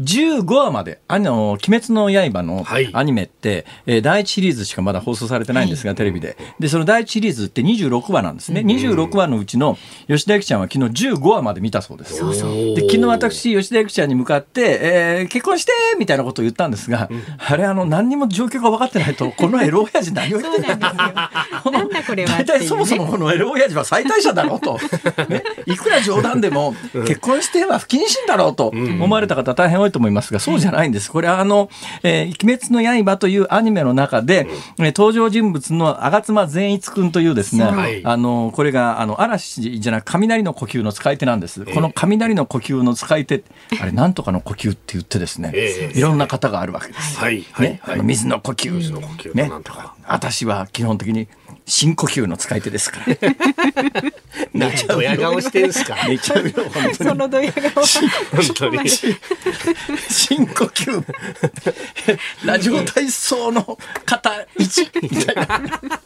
Speaker 1: 15話まで、あの、鬼滅の刃のアニメって、えー第一シリーズしかまだ放送されてないん。ですが、テレビで。で、その第一シリーズって26話なん。ですね。26話のうちの吉田ゆきちゃん。は昨日15話まで見たそうです。で昨日私吉田ゆきちゃん。に向かって、えー結婚してみたいなことを言ったん。ですが、あれあの何にも状況が分かってないとこのエロ親父何を言ってん。だ
Speaker 2: なん。だこれは
Speaker 1: 大体そもそもこのエロ親父は最大者だろうと、ね、いくら冗談でも結婚しては不謹慎だろうと。思われた方大変多いと思いますがそうじゃないんです。これはあの「えー鬼滅の刃」というアニメの中で、えー登場人物の吾妻善逸君というですね、
Speaker 3: はい。
Speaker 1: あのこれがあの嵐じゃなく雷の呼吸の使い手なんです、この雷の呼吸の使い手あれなんとかの呼吸って言ってですね、
Speaker 3: ええ。
Speaker 1: いろんな方があるわけです。
Speaker 3: はい。はい。
Speaker 1: ね、
Speaker 3: はい。
Speaker 1: あの水の呼吸、
Speaker 3: 水の呼吸
Speaker 1: ね
Speaker 3: なんとか、
Speaker 1: 私は基本的に深呼吸の使い手ですから。
Speaker 3: 何ドヤ顔してんすか
Speaker 1: 寝ちゃうよ、本当に。
Speaker 2: そのドヤ顔
Speaker 3: 本当に
Speaker 1: 深呼吸。ラジオ体操の肩1みたいな。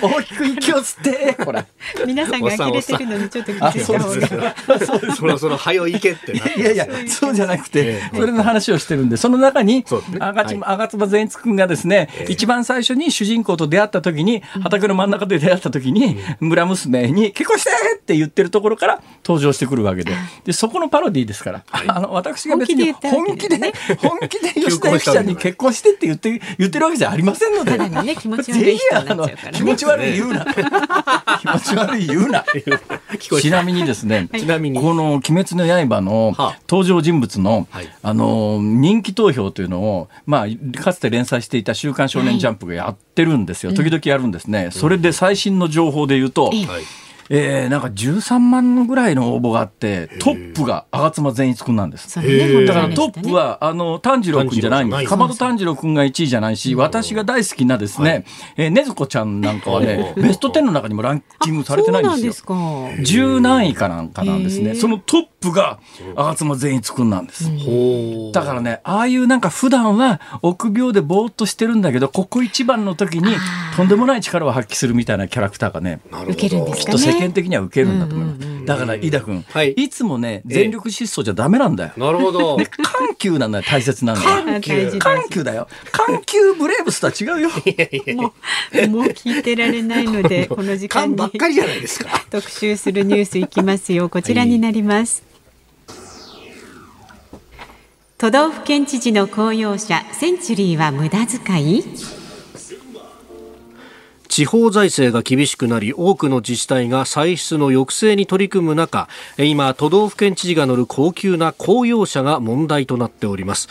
Speaker 1: 大きく息を吸って、ほら。
Speaker 2: 皆さんが呆れてるのにちょっと気
Speaker 1: あ、
Speaker 2: づい
Speaker 1: そう
Speaker 2: た方が。
Speaker 3: そろそろ早いけって
Speaker 1: いやいや、そうじゃなくて
Speaker 3: え、
Speaker 1: それの話をしてるんで、その中に
Speaker 3: そうですね、
Speaker 1: 吾妻、吾妻善逸君がですね、一番最初に主人公と出会った時に、畑の真ん中で出会った時に、村娘に結婚してって言ってるところから登場してくるわけで、で、そこのパロディーですから、あの、私が別に本
Speaker 2: 本気で
Speaker 1: 気で
Speaker 2: 言ったわけ、
Speaker 1: 本気で吉田由紀ちゃんに結婚してって言って、言ってるわけじゃありませんので。
Speaker 2: ただにね気持ち悪い人になっちゃうからね
Speaker 1: ぜひあの気持ち悪い言うな。気持ち悪い言うな。ちなみにですね、
Speaker 3: ちなみに。
Speaker 1: この「鬼滅の刃」の
Speaker 3: はあ。
Speaker 1: 登場人物の,、
Speaker 3: はい。
Speaker 1: あの人気投票というのを、まあ、かつて連載していた「週刊少年ジャンプ」がやってるんですよ、時々やるんですね、それで最新の情報で言うと、
Speaker 2: え
Speaker 1: ー、なんか13万ぐらいの応募があってトップが吾妻善一君なんです。だからトップは、あの、炭治郎君じゃないんです。かまど炭治郎君が1位じゃないし、私が大好きなですね、えー、ねずこちゃんなんかはね、ベスト10の中にもランキングされてないんですよ。十何位かなんかなんですね。そのトップが吾妻善一君なんです。だからね、ああいうなんか普段は臆病でぼーっとしてるんだけど、ここ一番の時にとんでもない力を発揮するみたいなキャラクターがね、
Speaker 2: 受けるんですか
Speaker 1: きっと世間
Speaker 2: ね。
Speaker 1: 的には受けるんだと思います。だから、飯田君、
Speaker 3: はい
Speaker 1: い、つもね、全力疾走じゃダメなんだよ。
Speaker 3: なるほど
Speaker 1: ね、緩急なんだよ、大切なんだよ。
Speaker 2: 大事大事
Speaker 1: 緩急だよ。緩急ブレーブスとは違うよ。
Speaker 2: もう、もう聞いてられないので、この時間
Speaker 3: 勘
Speaker 2: に
Speaker 3: ばっかりじゃないですか
Speaker 2: 特集するニュースいきますよ。こちらになります。都道府県知事の公用車センチュリーは無駄遣い？
Speaker 3: 地方財政が厳しくなり多くの自治体が歳出の抑制に取り組む中今都道府県知事が乗る高級な公用車が問題となっております。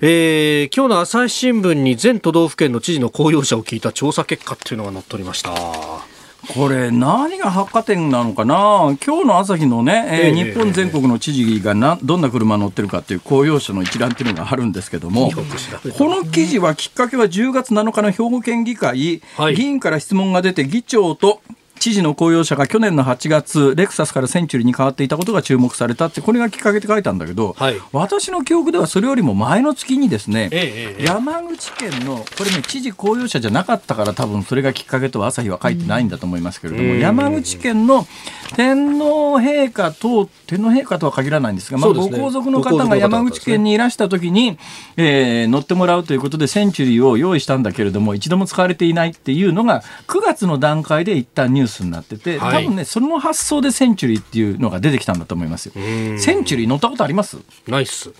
Speaker 3: えー今日の朝日新聞に全都道府県の知事の公用車を聞いた調査結果っていうのが載っておりました。
Speaker 1: これ何が百貨店なのかな？今日の朝日のね、えー
Speaker 3: ええ
Speaker 1: 日本全国の知事がなどんな車乗ってるかっていう公用車の一覧っていうのがあるんですけどもこの記事はきっかけは10月7日の兵庫県議会、
Speaker 3: はい。
Speaker 1: 議員から質問が出て議長と知事の公用車が去年の8月レクサスからセンチュリーに変わっていたことが注目されたってこれがきっかけって書いたんだけど、
Speaker 3: はい。
Speaker 1: 私の記憶ではそれよりも前の月にですね、
Speaker 3: ええええ
Speaker 1: 山口県のこれね知事公用車じゃなかったから多分それがきっかけとは朝日は書いてないんだと思いますけれども、
Speaker 3: うん。
Speaker 1: 山口県の天皇陛下と天皇陛下とは限らないんですが、まあ、ご皇族の方が山口県にいらした時に、えー乗ってもらうということでセンチュリーを用意したんだけれども一度も使われていないっていうのが9月の段階で一旦ニュースになってて、
Speaker 3: はい。
Speaker 1: 多分ねその発想でセンチュリーっていうのが出てきたんだと思いますよ。
Speaker 3: ん。
Speaker 1: センチュリー乗ったことあります？
Speaker 3: ナイス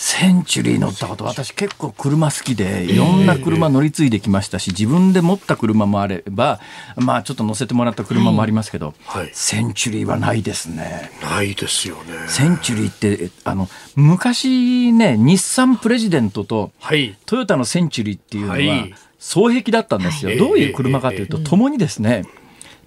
Speaker 1: センチュリー乗ったこと私結構車好きでいろんな車乗り継いできましたし自分で持った車もあればまあちょっと乗せてもらった車もありますけど、
Speaker 3: はい。
Speaker 1: センチュリーはないですね。
Speaker 3: ないですよね。
Speaker 1: センチュリーってえあの昔ね日産プレジデントと
Speaker 3: はい。
Speaker 1: トヨタのセンチュリーっていうのは
Speaker 3: はい
Speaker 1: 双璧だったんですよ。
Speaker 3: はい
Speaker 1: どういう車かというと、ともにですね、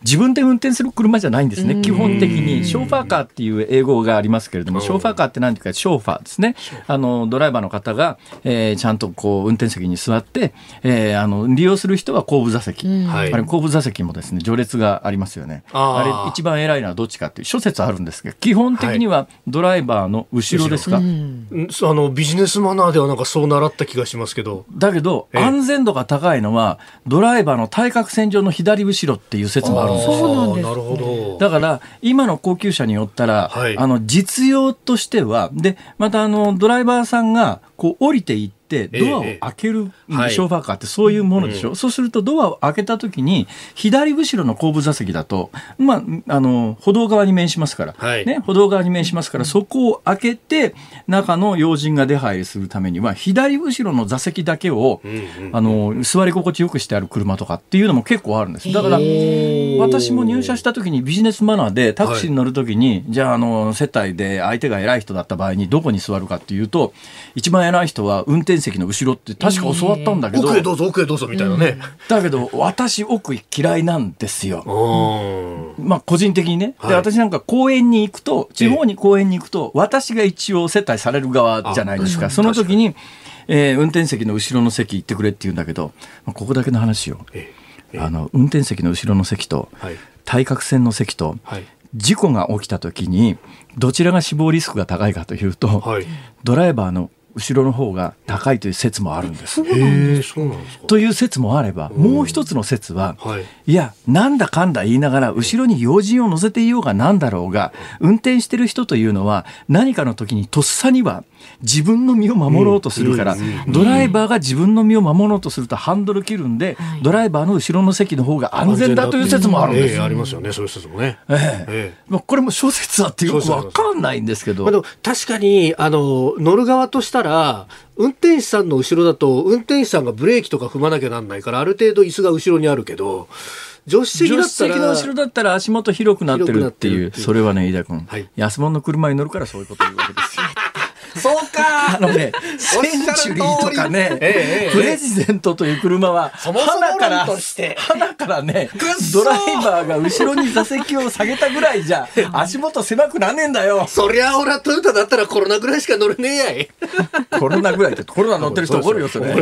Speaker 1: 自分で運転する車じゃないんですね、基本的に。ショーファーカーっていう英語がありますけれども、ショーファーカーって何ていうか、ショーファーですね。あの、ドライバーの方が、えーちゃんとこう、運転席に座って、えーあの、利用する人は後部座席。
Speaker 3: はい
Speaker 1: あれ、後部座席もですね、序列がありますよね。
Speaker 3: あ
Speaker 1: れ、一番偉いのはどっちかっていう諸説あるんですが、基本的にはドライバーの後ろですか、
Speaker 3: ん。あのビジネスマナーではなんかそう習った気がしますけど。
Speaker 1: だけど、
Speaker 3: ええ。
Speaker 1: 安全度が高いのは、ドライバーの対角線上の左後ろっていう説もあるんですよ。
Speaker 2: そうなんです
Speaker 3: なるほど
Speaker 1: だから、今の高級車によったら、
Speaker 3: はい
Speaker 1: あの、実用としては、で、またあの、ドライバーさんが、こう、降りていって、ドアを開ける、
Speaker 3: はい
Speaker 1: ショーファーカーってそういうものでしょ、そうするとドアを開けたときに、左後ろの後部座席だと、まあ、あの、歩道側に面しますから、
Speaker 3: はい。
Speaker 1: ね、歩道側に面しますから、そこを開けて、中の要人が出入りするためには、左後ろの座席だけを、あの、座り心地よくしてある車とかっていうのも結構あるんです。だから、私も入社した時にビジネスマナーでタクシーに乗る時に、じゃあ、あの、接待で相手が偉い人だった場合にどこに座るかっていうと、一番偉い人は運転席の後ろって確か教わったんだけど、
Speaker 3: 奥へどうぞ奥へどうぞみたいなね、
Speaker 1: だけど私奥嫌いなんですよ。
Speaker 3: うん。
Speaker 1: まあ個人的にね。
Speaker 3: はい。
Speaker 1: で、私なんか公園に行くと、地方に公園に行くと、私が一応接待される側じゃないですか。
Speaker 3: あ
Speaker 1: その時に、えー運転席の後ろの席行ってくれって言うんだけど、まあここだけの話よ。
Speaker 3: ええ。
Speaker 1: あの、運転席の後ろの席と、
Speaker 3: はい。
Speaker 1: 対角線の席と、
Speaker 3: はい。
Speaker 1: 事故が起きた時に、どちらが死亡リスクが高いかというと、
Speaker 3: はい。
Speaker 1: ドライバーの後ろの方が高いという説もあるんです。
Speaker 3: へえそうなんですか？
Speaker 1: という説もあれば、もう一つの説は、
Speaker 3: はい。
Speaker 1: いや、なんだかんだ言いながら、後ろに要人を乗せていようがなんだろうが、運転してる人というのは、何かの時にとっさには自分の身を守ろうとするから、ドライバーが自分の身を守ろうとするとハンドル切るんで、
Speaker 2: はい。
Speaker 1: ドライバーの後ろの席の方が安全だという説もあるんです。よ。
Speaker 3: ええありますよね。そういう説もね。
Speaker 1: ええ。
Speaker 3: ええ。
Speaker 1: まあこれも諸説あってよくわかんないんですけど。
Speaker 3: まあ、で。も確かにあの乗る側としたら運転手さんの後ろだと運転手さんがブレーキとか踏まなきゃなんないからある程度椅子が後ろにあるけど助手席だったら
Speaker 1: 席の後ろだったら足元広くなってるっていう、
Speaker 3: 広くなってるっていう。
Speaker 1: それはね、飯田君、
Speaker 3: はい。
Speaker 1: 安物の車に乗るからそういうこと言うわけですよ。
Speaker 3: そうか
Speaker 1: あのね、センチュリーとかね、
Speaker 3: ええ
Speaker 1: プレジデントという車は、
Speaker 3: そもそも
Speaker 1: 花から
Speaker 3: 論として、
Speaker 1: 花からねドライバーが後ろに座席を下げたぐらいじゃ、足元狭くなんねえんだよ。
Speaker 3: そりゃ俺はトヨタだったらコロナぐらいしか乗れねえやい。
Speaker 1: コロナぐらいって、コロナ乗ってる人怒るよ、それ。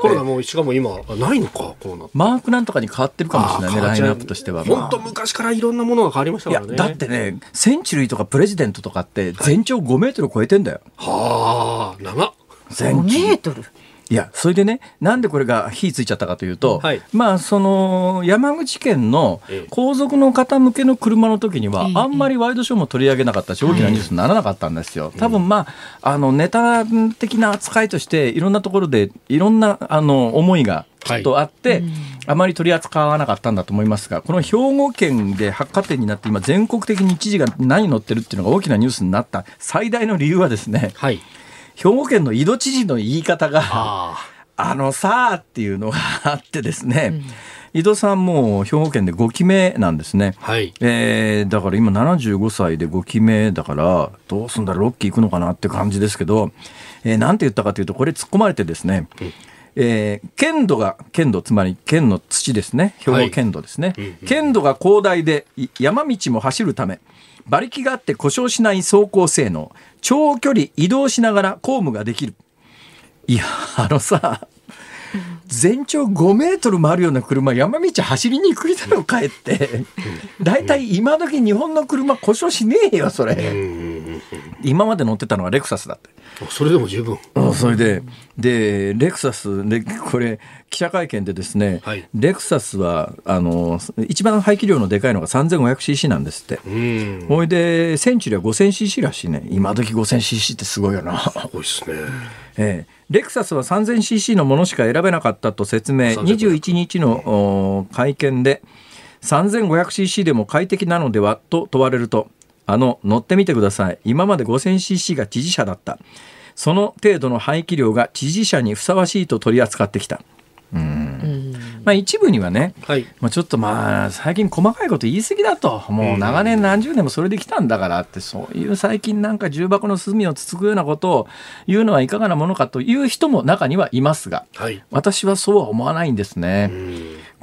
Speaker 3: コロナもうしかも今ないのかこうなって
Speaker 1: マークなんとかに変わってるかもしれないね、ラインナップとしては。
Speaker 3: 本当昔からいろんなものが変わりましたからね。
Speaker 1: だってね、センチュリーとかプレジデントとかって全長5メートル超えてんだよ。
Speaker 3: はあ、長っ。
Speaker 1: 全
Speaker 2: 5メートル。
Speaker 1: いや、それでね、なんでこれが火ついちゃったかというと、
Speaker 3: はい
Speaker 1: まあ、その、山口県の
Speaker 3: ええ
Speaker 1: 皇族の方向けの車の時には、
Speaker 2: ええ
Speaker 1: あんまりワイドショーも取り上げなかったし、大きなニュースにならなかったんですよ。多分まあ、あの、ネタ的な扱いとして、いろんなところで、いろんな、あの、思いがきっとあって、あまり取り扱わなかったんだと思いますが、この兵庫県で百貨店になって、今、全国的に知事が何乗ってるっていうのが大きなニュースになった最大の理由はですね、
Speaker 3: はい。
Speaker 1: 兵庫県の井戸知事の言い方が、
Speaker 3: あ
Speaker 1: あのさあっていうのがあってですね、井戸さんも兵庫県で5期目なんですね。
Speaker 3: あ。はい。
Speaker 1: えーだから今75歳で5期目だから、どうすんだろう、6期行くのかなって感じですけど、えーなんて言ったかというと、これ突っ込まれてですね、えー県土が、県土、つまり県の土ですね、兵庫県土ですね。
Speaker 3: うんうん
Speaker 1: 県土が広大でい山道も走るため、馬力があって故障しない走行性能、長距離移動しながら公務ができる。いや、あのさ、全長5メートルもあるような車、山道走りにくいだろ、かえって。大体今時日本の車故障しねえよ、それ。今まで乗ってたのはレクサスだって。
Speaker 3: それでも十分。
Speaker 1: うんそれで、で、レクサスで、これ、記者会見でですね、
Speaker 3: はい
Speaker 1: レクサスは、あの、一番排気量のでかいのが 3500cc なんですって。
Speaker 3: うん。
Speaker 1: ほいで、センチュリーは 5000cc らしいね。今時 5000cc ってすごいよな。
Speaker 3: すごいですね。
Speaker 1: ええレクサスは 3000cc のものしか選べなかったと説明、
Speaker 3: 3500
Speaker 1: 21日のお会見で、3500cc でも快適なのではと問われると、あの、乗ってみてください。今まで 5000cc が知事車だった。その程度の排気量が知事車にふさわしいと取り扱ってきた。うんまあ、一部にはね、
Speaker 3: はい。
Speaker 1: まあ、ちょっとまあ最近細かいこと言い過ぎだともう長年何十年もそれで来たんだからってそういう最近なんか重箱の隅をつつくようなことを言うのはいかがなものかという人も中にはいますが
Speaker 3: はい。
Speaker 1: 私はそうは思わないんですね。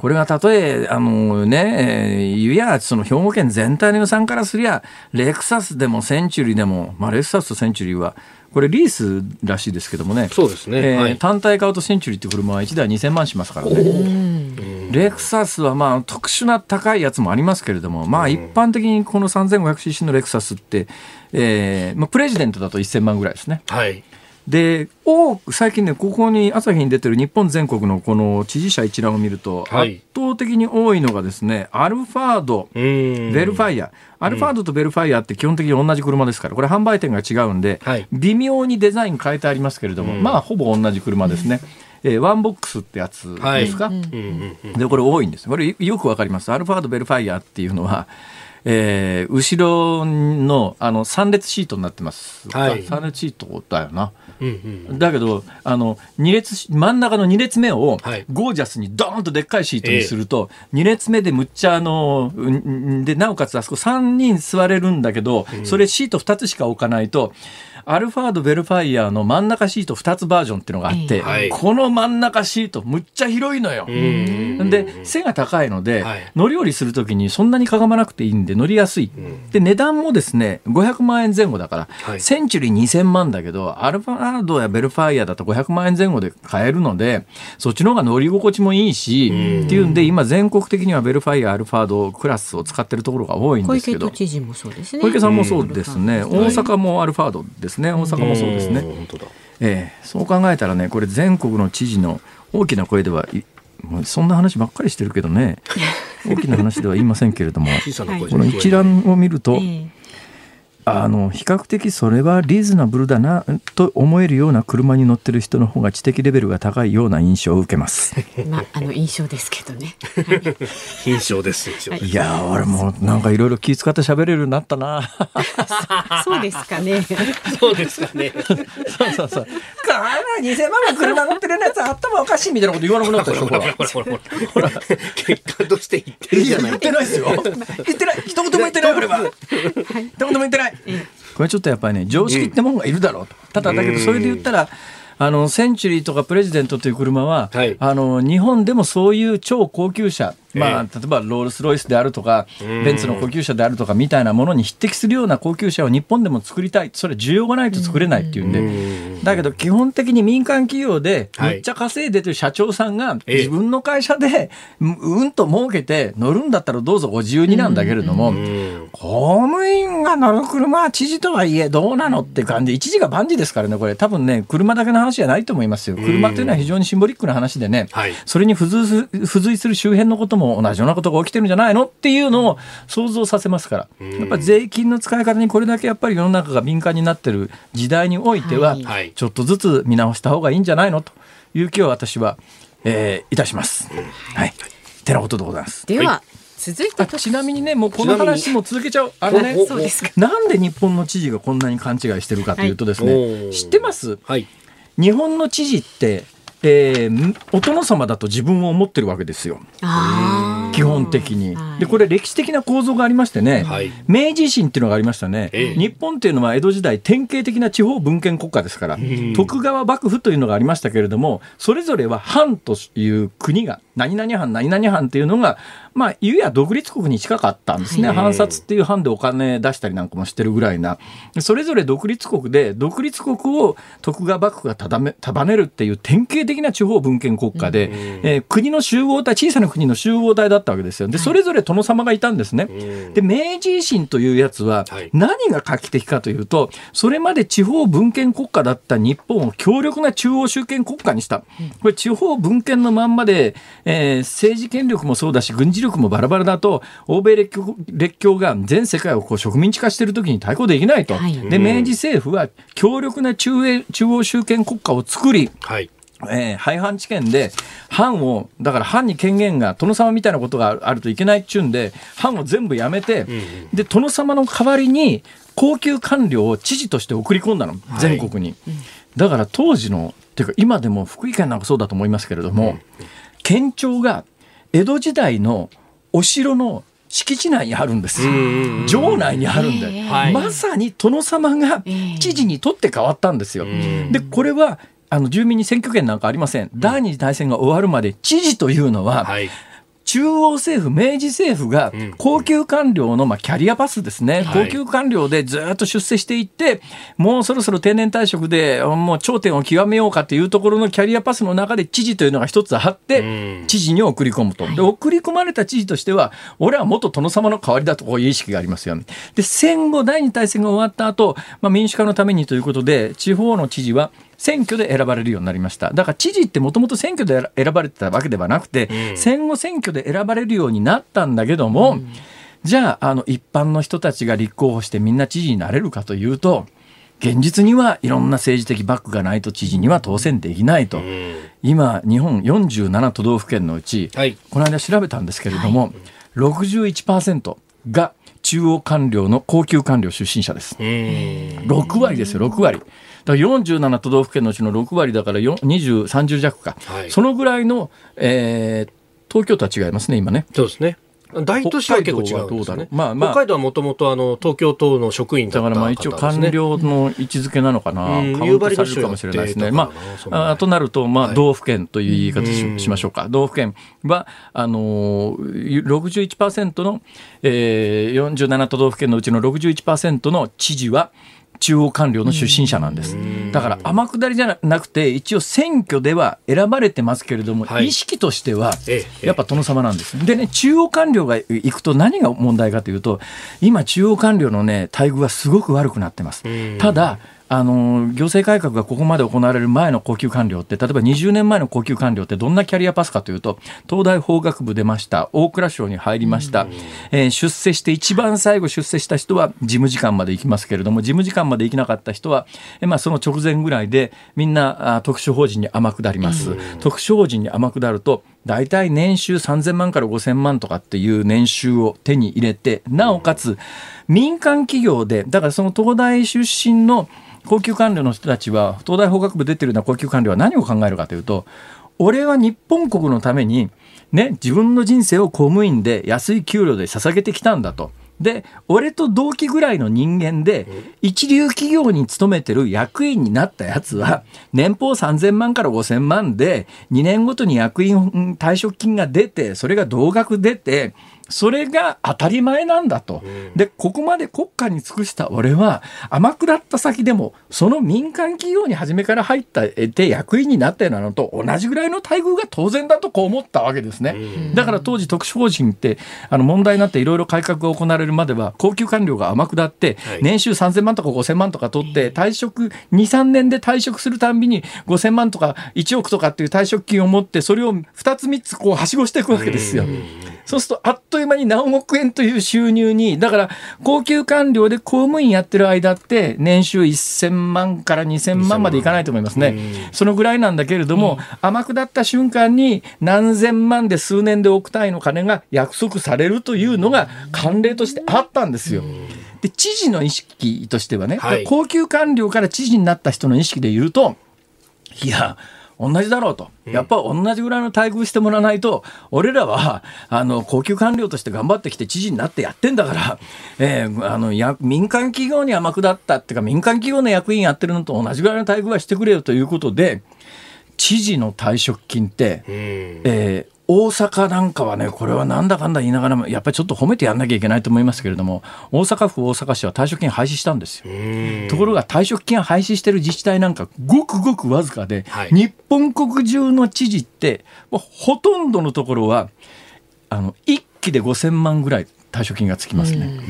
Speaker 3: うん。
Speaker 1: これがたとえ、あのね、えー言うや、その兵庫県全体の予算からすりゃ、レクサスでもセンチュリーでも、まあ、レクサスとセンチュリーは、これリースらしいですけどもね。
Speaker 3: そうですね。
Speaker 1: えー
Speaker 3: はい。
Speaker 1: 単体買うとセンチュリーっていう車は1台2000万しますからね。レクサスはまあ特殊な高いやつもありますけれども、まあ一般的にこの 3500cc のレクサスって、えーまあ、プレジデントだと1000万ぐらいですね。
Speaker 3: はい。
Speaker 1: で、多く最近ね、ここに朝日に出てる日本全国のこの知事車一覧を見ると、
Speaker 3: はい
Speaker 1: 圧倒的に多いのがですね、アルファード、
Speaker 3: うん。
Speaker 1: ベルファイア。アルファードとベルファイアって基本的に同じ車ですから、これ販売店が違うんで、
Speaker 3: はい
Speaker 1: 微妙にデザイン変えてありますけれども、
Speaker 3: うん
Speaker 1: まあほぼ同じ車ですね。えーワンボックスってやつ
Speaker 3: はい。
Speaker 1: ですか、
Speaker 3: うんうんうん。
Speaker 1: で、これ多いんです。これよくわかります。アルファード、ベルファイアっていうのは、えー後ろのあの3列シートになってます。
Speaker 3: はい
Speaker 1: 3列シートだよな。
Speaker 3: うんうん。
Speaker 1: だけど、あの、二列し、真ん中の2列目を
Speaker 3: はい、
Speaker 1: ゴージャスにドーンとでっかいシートにすると、2列目でむっちゃ、あの、で、なおかつあそこ3人座れるんだけど、それシート2つしか置かないと、アルファード・ベルファイアの真ん中シート2つバージョンっていうのがあって、
Speaker 3: はい。
Speaker 1: この真ん中シートむっちゃ広いのよ。
Speaker 3: うん。
Speaker 1: で背が高いので、
Speaker 3: はい。
Speaker 1: 乗り降りするときにそんなにかがまなくていいんで乗りやすい、で値段もですね500万円前後だから、
Speaker 3: はい。
Speaker 1: センチュリー2000万だけどアルファードやベルファイアだと500万円前後で買えるのでそっちの方が乗り心地もいいし、っていうんで今全国的にはベルファイアアルファードクラスを使ってるところが多いん
Speaker 2: 小
Speaker 1: ですけど。
Speaker 2: 池都知事もそうですね。
Speaker 1: 小池さんもそうですね、
Speaker 2: うん。
Speaker 1: 大阪もアルファードですね大阪もそうですね、
Speaker 3: ん本当だ。
Speaker 1: ええ、そう考えたらね、これ全国の知事の大きな声ではい、もうそんな話ばっかりしてるけどね、大きな話では言いませんけれども、この一覧を見ると、
Speaker 2: え
Speaker 1: あの、比較的それはリーズナブルだな、と思えるような車に乗ってる人の方が知的レベルが高いような印象を受けます。
Speaker 2: え まああの印象ですけどね。
Speaker 3: 品種です。
Speaker 1: いやー、俺もなんかいろいろ気遣って喋れるようになったな。
Speaker 2: そうですかね。
Speaker 3: そうですかね。
Speaker 1: そうそうそう。こら、2000万の車乗ってるやつ頭おかしいみたいなこと言わなくなったでしょ、ほら。
Speaker 3: ほらほらほらほら。結果として言ってるじゃない
Speaker 1: 言ってないですよ。言ってない。一言も言ってない、俺は。一言も言ってない。これちょっとやっぱりね常識ってもんがいるだろうと、ただだけどそれで言ったらあのセンチュリーとかプレジデントという車は、はい、あの日本でもそういう超高級車まあ、例えばロールス・ロイスであるとか、ベンツの高級車であるとかみたいなものに匹敵するような高級車を日本でも作りたい、それ需要がないと作れないっていうんで、だけど基本的に民間企業でめっちゃ稼いでてる社長さんが自分の会社でうんと儲けて乗るんだったらどうぞご自由になんだけれども、公務員が乗る車は知事とはいえどうなのって感じ、一時が万事ですからね、これ。多分ね、車だけの話じゃないと思いますよ。車というのは非常にシンボリックな話でね、それに付随する周辺のことも同じようなことが起きてるんじゃないのっていうのを想像させますから、やっぱり税金の使い方にこれだけやっぱり世の中が敏感になってる時代においては、ちょっとずつ見直した方がいいんじゃないのという気を私は、えー、いたします。はい。てなことでございます。
Speaker 2: では、続いて
Speaker 1: ちなみにねもうこの話も続けちゃう。あのねなんで日本の知事がこんなに勘違いしてるかというとですね、はい、知ってます、はい、日本の知事ってえー、お殿様だと自分を思ってるわけですよ。基本的に。で、これ歴史的な構造がありましてね、はい、明治維新っていうのがありましたね、え日本っていうのは江戸時代典型的な地方分権国家ですから、徳川幕府というのがありましたけれども、それぞれは藩という国が、何々藩、何々藩っていうのが、まあ、ゆや独立国に近かったんですね。藩札っていう藩でお金出したりなんかもしてるぐらいな。それぞれ独立国で、独立国を徳川幕府が束ねるっていう典型的な地方分権国家で、えー、国の集合体、小さな国の集合体だったわけですよ。で、それぞれ殿様がいたんですね。で、明治維新というやつは、何が画期的かというと、それまで地方分権国家だった日本を強力な中央集権国家にした。これ地方分権のまんまで、えー、政治権力もそうだし、軍事力もバラバラだと、欧米列強列強が全世界をこう植民地化しているときに対抗できないと。はい、で、明治政府は強力な中英中央集権国家を作り、はいえー、廃藩置県で藩をだから藩に権限が殿様みたいなことがあるといけないっちゅうんで藩を全部やめて、うん、で殿様の代わりに高級官僚を知事として送り込んだの全国に、はい、だから当時のっていうか今でも福井県なんかそうだと思いますけれども、うん、県庁が江戸時代のお城の敷地内にあるんです。城内にあるんで、えー、まさに殿様が知事にとって変わったんですよ。でこれはあの住民に選挙権なんかありません。第二次大戦が終わるまで知事というのは、はい。中央政府、明治政府が高級官僚のまあキャリアパスですね、高級官僚でずっと出世していって、もうそろそろ定年退職でもう頂点を極めようかというところのキャリアパスの中で知事というのが一つあって、知事に送り込むと。で、送り込まれた知事としては、俺は元殿様の代わりだという意識がありますよ、ね。で、戦後、第二次大戦が終わった後、まあ、民主化のためにということで、地方の知事は、選挙で選ばれるようになりました。だから知事ってもともと選挙で選ばれてたわけではなくて、うん、戦後選挙で選ばれるようになったんだけども、うん、じゃあ、あの、一般の人たちが立候補してみんな知事になれるかというと、現実にはいろんな政治的バックがないと知事には当選できないと、うん、今、日本47都道府県のうち、はい、この間調べたんですけれども、はい、61%が中央官僚の高級官僚出身者です。6割ですよ、6割。だから47都道府県のうちの6割だから20、30弱か、はい、そのぐらいの、えー、東京とは違いますね、今ね。
Speaker 3: そうですね。大都市は結構違うんですね。まあまあ、北海道はもともとあの東京都の職員だ、
Speaker 1: ね、からまあ一応官僚の位置づけなのかな、うん、カウントされるかもしれないですね。まあ、あとなると、まあ、道府県という言い方し,、しましょうか。道府県は、あのー、61%の、えー、47都道府県のうちの61%の知事は、中央官僚の出身者なんです。だから天下りじゃなくて、一応選挙では選ばれてますけれども、はい、意識としては、やっぱ殿様なんです。でね、中央官僚が行くと何が問題かというと、今中央官僚のね、待遇はすごく悪くなってます。ただ、あの行政改革がここまで行われる前の高級官僚って例えば20年前の高級官僚ってどんなキャリアパスかというと東大法学部出ました。大蔵省に入りました、えー、出世して一番最後出世した人は事務次官まで行きますけれども事務次官まで行きなかった人は、えー、まあ、その直前ぐらいでみんなあ特殊法人に天下ります、特殊法人に天下ると大体年収3000万から5000万とかっていう年収を手に入れてなおかつ民間企業でだからその東大出身の高級官僚の人たちは東大法学部出てるような高級官僚は何を考えるかというと俺は日本国のためにね自分の人生を公務員で安い給料で捧げてきたんだと。で俺と同期ぐらいの人間で一流企業に勤めてる役員になったやつは年俸3000万から5000万で2年ごとに役員退職金が出てそれが同額出てそれが当たり前なんだと。で、ここまで国家に尽くした俺は、天下った先でも、その民間企業に初めから入ったて役員になったようなのと同じぐらいの待遇が当然だとこう思ったわけですね。だから当時特殊法人って、あの問題になっていろいろ改革が行われるまでは、高級官僚が天下って、年収3000万とか5000万とか取って、退職、2、3年で退職するたんびに5000万とか1億とかっていう退職金を持って、それを2つ3つこうはしごしていくわけですよ。そうすると、あっという間に何億円という収入に、だから高級官僚で公務員やってる間って、年収1000万から2000万までいかないと思いますね。そのぐらいなんだけれども、天下った瞬間に何千万で数年で億単位の金が約束されるというのが慣例としてあったんですよ。で、知事の意識としてはね、はい、高級官僚から知事になった人の意識で言うと、いや、同じだろうと、やっぱ同じぐらいの待遇してもらわないと、俺らはあの高級官僚として頑張ってきて知事になってやってんだから、えー、あのや民間企業に天下ったっていうか、民間企業の役員やってるのと同じぐらいの待遇はしてくれよということで、知事の退職金って、えー、大阪なんかはね、これはなんだかんだ言いながらも、やっぱりちょっと褒めてやんなきゃいけないと思いますけれども、大阪府、大阪市は退職金廃止したんですよ。ところが退職金廃止してる自治体なんか、ごくごくわずかで、はい、日本国中の知事って、ほとんどのところは、あの1期で5000万ぐらい退職金がつきますね。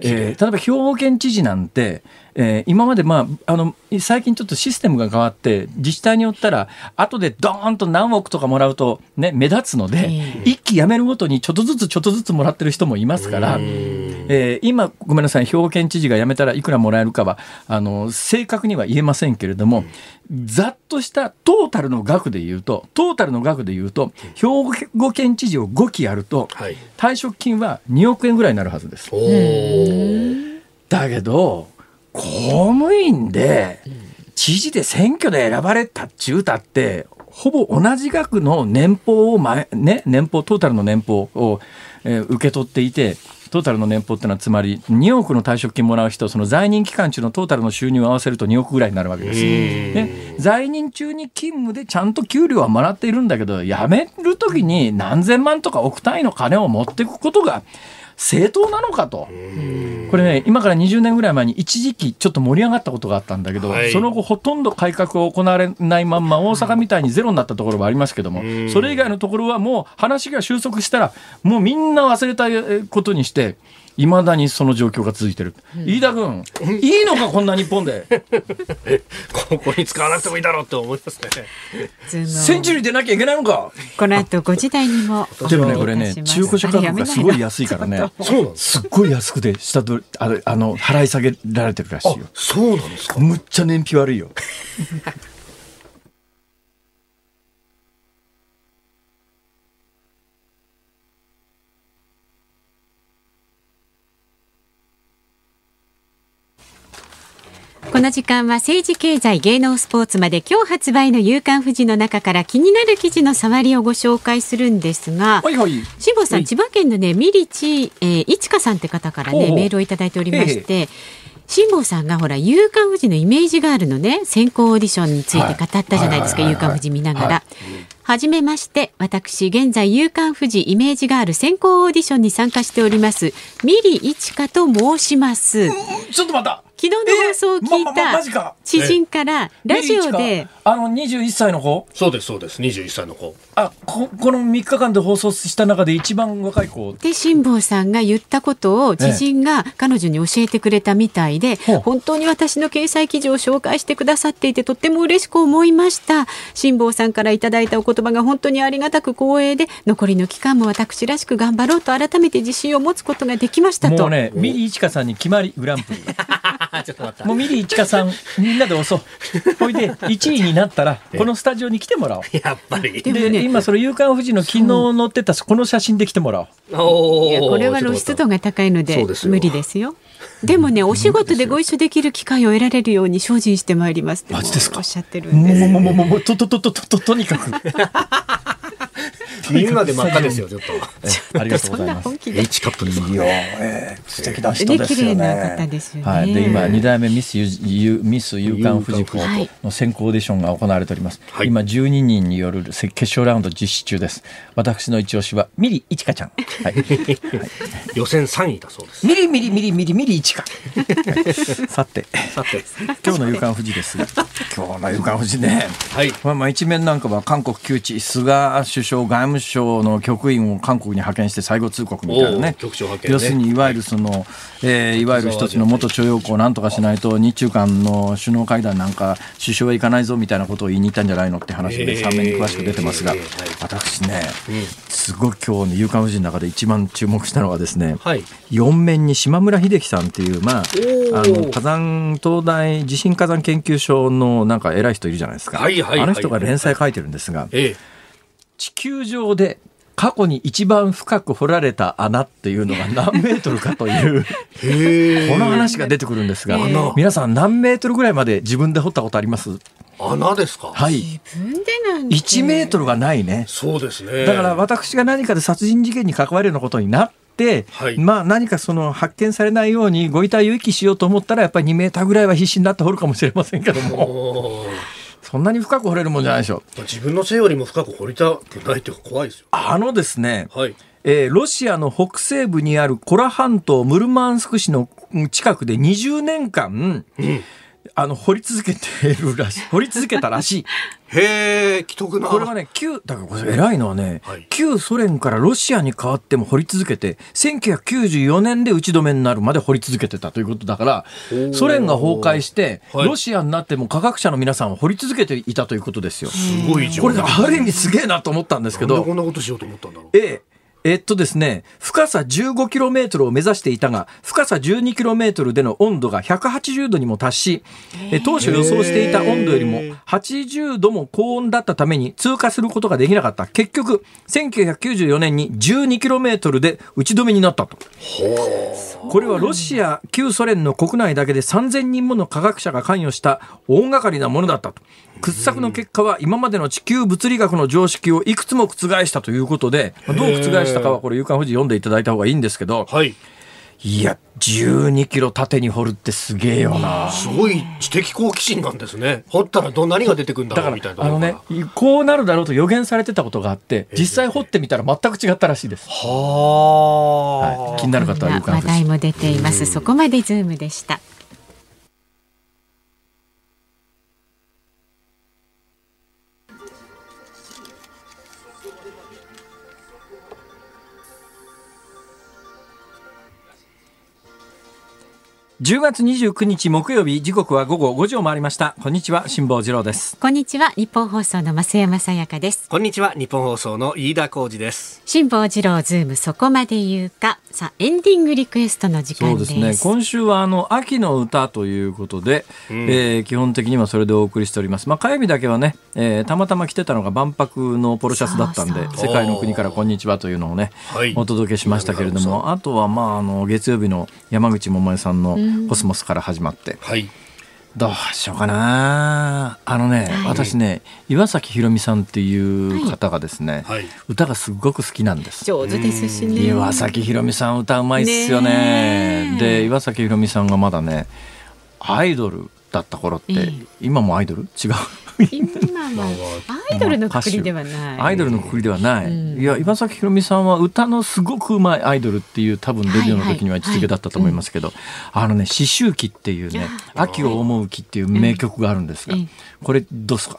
Speaker 1: えー、例えば兵庫県知事なんて、えー、今まで、まあ、あの最近ちょっとシステムが変わって自治体によったら後でドーンと何億とかもらうと、ね、目立つので、一期辞めるごとにちょっとずつちょっとずつもらってる人もいますから、えー、今ごめんなさい兵庫県知事が辞めたらいくらもらえるかはあの正確には言えませんけれども、ざっとしたトータルの額で言うとトータルの額で言うと兵庫県知事を5期やると、はい、退職金は2億円ぐらいになるはずです。だけど公務員で知事で選挙で選ばれたっちゅうたってほぼ同じ額の年俸を前、ね、年俸トータルの年俸を、えー、受け取っていてトータルの年俸っていうのはつまり2億の退職金もらう人その在任期間中のトータルの収入を合わせると2億ぐらいになるわけです。ね、在任中に勤務でちゃんと給料はもらっているんだけど辞める時に何千万とか億単位の金を持っていくことが正当なのかと。これね、今から20年ぐらい前に一時期ちょっと盛り上がったことがあったんだけど、はい、その後ほとんど改革が行われないまんま大阪みたいにゼロになったところもありますけども、それ以外のところはもう話が収束したら、もうみんな忘れたことにして、いまだにその状況が続いてる、うん、飯田君、いいのかこんな日本で？
Speaker 3: ここに使わなくてもいいだろうって思います
Speaker 1: ね。センチュリー出なきゃいけないのか？
Speaker 2: この後5時台にも
Speaker 1: でもねこれね中古車価格がすごい安いからね。そうすっごい安くて下取ああの払い下げられてるらしいよ。
Speaker 3: そうなんですか？
Speaker 1: むっちゃ燃費悪いよ
Speaker 2: この時間は政治経済芸能スポーツまで今日発売の夕刊富士の中から気になる記事の触りをご紹介するんですが、はいはい、辛坊さん、千葉県のねミリチ、えー、いちかさんって方からねメールをいただいておりまして。辛坊さんがほら夕刊富士のイメージガールのね先行オーディションについて語ったじゃないですか、夕刊富士見ながら。はじめまして、私、現在、夕刊富士イメージガール先行オーディションに参加しております、ミリイチカと申します。
Speaker 1: ちょっとまた
Speaker 2: 昨日の放送を聞いた知人からラジオで、
Speaker 1: あの21歳の子。
Speaker 3: そうですそうです。21歳の子。
Speaker 1: あここの3日間で放送した中で一番若い子。
Speaker 2: で辛坊さんが言ったことを知人が彼女に教えてくれたみたいで、ええ、本当に私の掲載記事を紹介してくださっていてとっても嬉しく思いました。辛坊さんからいただいたお言葉が本当にありがたく光栄で残りの期間も私らしく頑張ろうと改めて自信を持つことができましたと。
Speaker 1: もうねミリーチカさんに決まりグランプリ ちょっと待った。もうミリーチカさん みんなで押そう。ほいで1位になったらこのスタジオに来てもらおう。
Speaker 3: やっぱり。
Speaker 1: で、ね、今その夕刊富士の昨日載ってたこの写真で来てもら
Speaker 2: おう。いやこれは露出度が高いので無理ですよ。でもね、お仕事でご一緒できる機会を得られるように精進してまいります
Speaker 1: マジですか？
Speaker 2: おっしゃってるんです。
Speaker 1: もう、もう、もう、もう、と、と、と、と、と、とにかく。
Speaker 3: みんなで真っ赤ですよ ちょっ
Speaker 1: と。ありがとうございます。
Speaker 3: H カップです
Speaker 1: いいよ、えー、素敵な人ですよね。はい、で今二代目ミスゆミス夕刊富士子の選考オーディションが行われております、はい、今12人による決勝ラウンド実施中です。私の一押しはミリいちかちゃん、はい、はい、
Speaker 3: 予選3位だそうです
Speaker 1: ミリミリミリミリミリいちか、さてさて今日の夕刊富士ですが今日の夕刊富士ね、はいまあ、まあ一面なんかは韓国窮地菅首相外務省の局員を韓国に派遣して最後通告みたいなね、ね、要するにいわゆるその、えー、いわゆる一つの元徴用工をなんとかしないと日中間の首脳会談なんか首相は行かないぞみたいなことを言いに行ったんじゃないのって話で3面に詳しく出てますが、私ね、すごい今日の夕刊富士の中で一番注目したのはですね、はい、4面に島村秀樹さんっていう、まあ、あの火山東大地震火山研究所のなんか偉い人いるじゃないですか、はいはいはい、あの人が連載書いてるんですが、ええ、地球上で過去に一番深く掘られた穴っていうのが何メートルかという この話が出てくるんですが皆さん何メートルぐらいまで自分で掘ったことあります？
Speaker 3: 穴ですか？
Speaker 1: はい。
Speaker 2: 自分でなん
Speaker 1: 1メートルがないね。
Speaker 3: そうですね。
Speaker 1: だから私が何かで殺人事件に関わるようなことになってはい、まあ何かその発見されないようにご遺体を遺棄しようと思ったらやっぱり2メーターぐらいは必死になって掘るかもしれませんけどもそんなに深く掘れるもんじゃないでしょ
Speaker 3: う。自分の背よりも深く掘りたくないっていうか怖いですよ。
Speaker 1: あのですね、はい、えー、ロシアの北西部にあるコラ半島ムルマンスク市の近くで20年間、うんあの掘り続けているらしい。掘り続けたらしい。
Speaker 3: へえ既得な。
Speaker 1: これはね旧だからこれ偉いのはね、はい、旧ソ連からロシアに変わっても掘り続けて1994年で打ち止めになるまで掘り続けてたということだからソ連が崩壊して、はい、ロシアになっても科学者の皆さんは掘り続けていたということですよ。
Speaker 3: すごい
Speaker 1: これある意味すげえなと思ったんですけど。
Speaker 3: こんなことしようと思ったんだろう。
Speaker 1: えええっとですね、深さ 15km を目指していたが、深さ 12km での温度が180度にも達し、え当初予想していた温度よりも80度も高温だったために通過することができなかった。結局、1994年に 12km で打ち止めになったと。これはロシア、旧ソ連の国内だけで3000人もの科学者が関与した大掛かりなものだったと。掘削の結果は今までの地球物理学の常識をいくつも覆したということで、どう覆したかはこれ、夕刊富士読んでいただいた方がいいんですけど、はい、いや、12キロ縦に掘るってすげえよな。
Speaker 3: すごい知的好奇心なんですね。掘ったらど何が出てくるんだろうみたいな。
Speaker 1: あのね、こうなるだろうと予言されてたことがあって、実際掘ってみたら全く違ったらしいです。はあ、はい。気になる方は夕刊
Speaker 2: 話題も出ています。そこまでズームでした。
Speaker 1: 10月29日木曜日時刻は午後5時を回りました。こんにちは辛坊治郎です。
Speaker 2: こんにちは日本放送の増山さやかです。
Speaker 3: こんにちは日本放送の飯田浩二です。
Speaker 2: 辛坊治郎ズームそこまで言うか。さあエンディングリクエストの時間そうですね。
Speaker 1: 今週はあの秋の歌ということで、うん、えー、基本的にはそれでお送りしております。まあ火曜日だけはね、えー、たまたま来てたのが万博のポロシャツだったんで世界の国からこんにちはというのをね、はい、お届けしましたけれどもあとはまああの月曜日の山口百恵さんのコスモスから始まって、はい、どうしようかな。あのね、はい、私ね岩崎宏美さんっていう方がですね、はい、歌がすごく好きなんです。
Speaker 2: 上手ですしね。
Speaker 1: 岩崎宏美さん歌うまいっすよね。で岩崎宏美さんがまだねアイドルだった頃って、今もアイドル？違う？
Speaker 2: 今もアイドルのくくりではない。
Speaker 1: アイドルのくくりではない、うん、いや岩崎宏美さんは歌のすごくうまいアイドルっていう多分デビューの時には位置づけだったと思いますけど、あのね「思春期」っていうね「秋を思う木」っていう名曲があるんですが、これどうですか？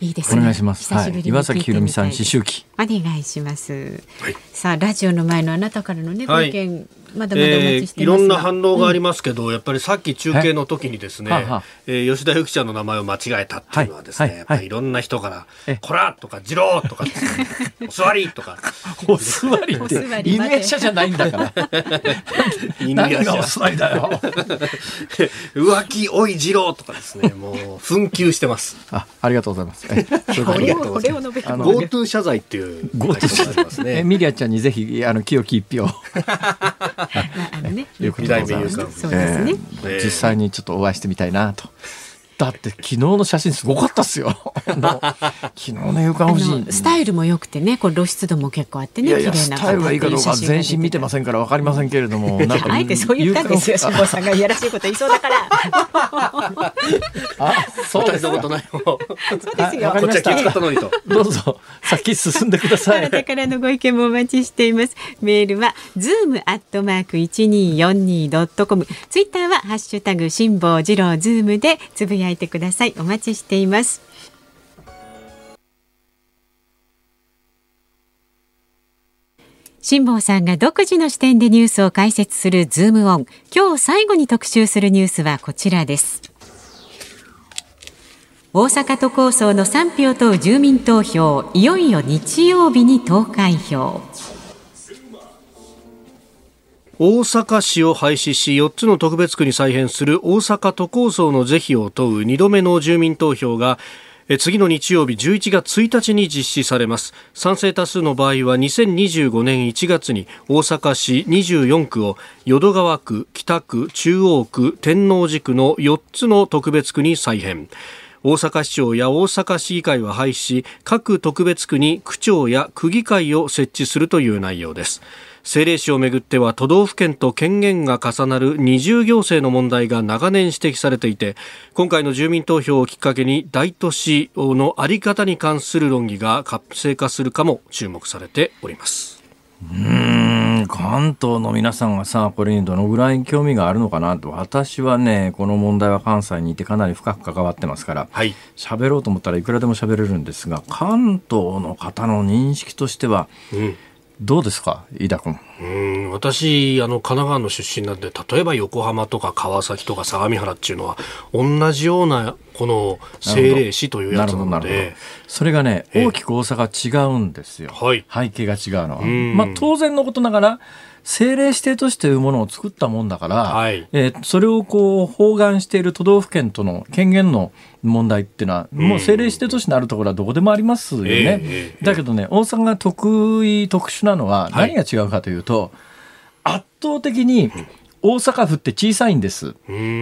Speaker 2: いいです、
Speaker 1: ね、お願いします。はい、岩崎宏美さん、思春期。
Speaker 2: お願いします。はい、さあ、ラジオの前のあなたからのね、ご意見、はいまだまだえ
Speaker 3: ー、いろんな反応がありますけど、うん、やっぱりさっき中継の時にですね、はえー、吉田由紀ちゃんの名前を間違えたっていうのはですね、はい、やっぱりいろんな人から「こら!」とか「次郎!」とか、お座り!」とか「
Speaker 1: お座り」って。犬列車じゃないんだから。何がお座りだよ。
Speaker 3: 浮気おい次郎とかですねもう紛糾してます。
Speaker 1: あありがとうございます。
Speaker 2: えこれをこれを述べ
Speaker 3: GoTo 謝罪っていう GoTo 謝罪
Speaker 1: ますね。ミリアちゃんにぜひあの清き一票
Speaker 2: あのね、
Speaker 1: いうことでございます。そうですね、実際にちょっとお会いしてみたいなと。だって昨日の写真すごかったっすよ。昨日の夕刊富士。
Speaker 2: スタイルも良くてね、こう露出度も結構あってね、いやいや
Speaker 1: スタイルがいいかどうか全身見てませんからわかりませんけれども、
Speaker 2: なんかあえてそう言ったんですよ、辛坊さんがいやらしいこと言いそうだから。
Speaker 3: あ、そうですことないよ。
Speaker 2: そうですよ。
Speaker 3: こっちは気遣ったのにと。
Speaker 1: どうぞ先進んでください。
Speaker 2: あなたからのご意見もお待ちしています。メールはズームアットマーク一二四二ドットコム。ツイッターはハッシュタグ辛坊治郎ズームでつぶやいてください。お待ちしています。辛坊さんが独自の視点でニュースを解説するズームオン。今日最後に特集するニュースはこちらです。大阪都構想の賛否を問う住民投票、いよいよ日曜日に投開票。
Speaker 3: 大阪市を廃止し4つの特別区に再編する大阪都構想の是非を問う2度目の住民投票が次の日曜日11月1日に実施されます。賛成多数の場合は2025年1月に大阪市24区を淀川区北区中央区天王寺区の4つの特別区に再編。大阪市長や大阪市議会は廃止し各特別区に区長や区議会を設置するという内容です。政令市をめぐっては都道府県と権限が重なる二重行政の問題が長年指摘されていて今回の住民投票をきっかけに大都市の在り方に関する論議が活性化するかも注目されております。
Speaker 1: うん関東の皆さんがさこれにどのぐらい興味があるのかなと。私はねこの問題は関西にいてかなり深く関わってますから喋、はい、ろうと思ったらいくらでも喋れるんですが関東の方の認識としては、うんどうですか飯田君？
Speaker 3: うん私あの神奈川の出身なんで例えば横浜とか川崎とか相模原っていうのは同じようなこの政令市というやつなので。
Speaker 1: それがね大きく大阪違うんですよ、はい、背景が違うのは。まあ、当然のことながら政令指定都市というものを作ったもんだから、はい、えー、それをこう包含している都道府県との権限の問題っていうのは、もう政令指定都市のあるところはどこでもありますよね。えー、だけどね、大阪が得意、特殊なのは何が違うかというと、はい、圧倒的に大阪府って小さいんです。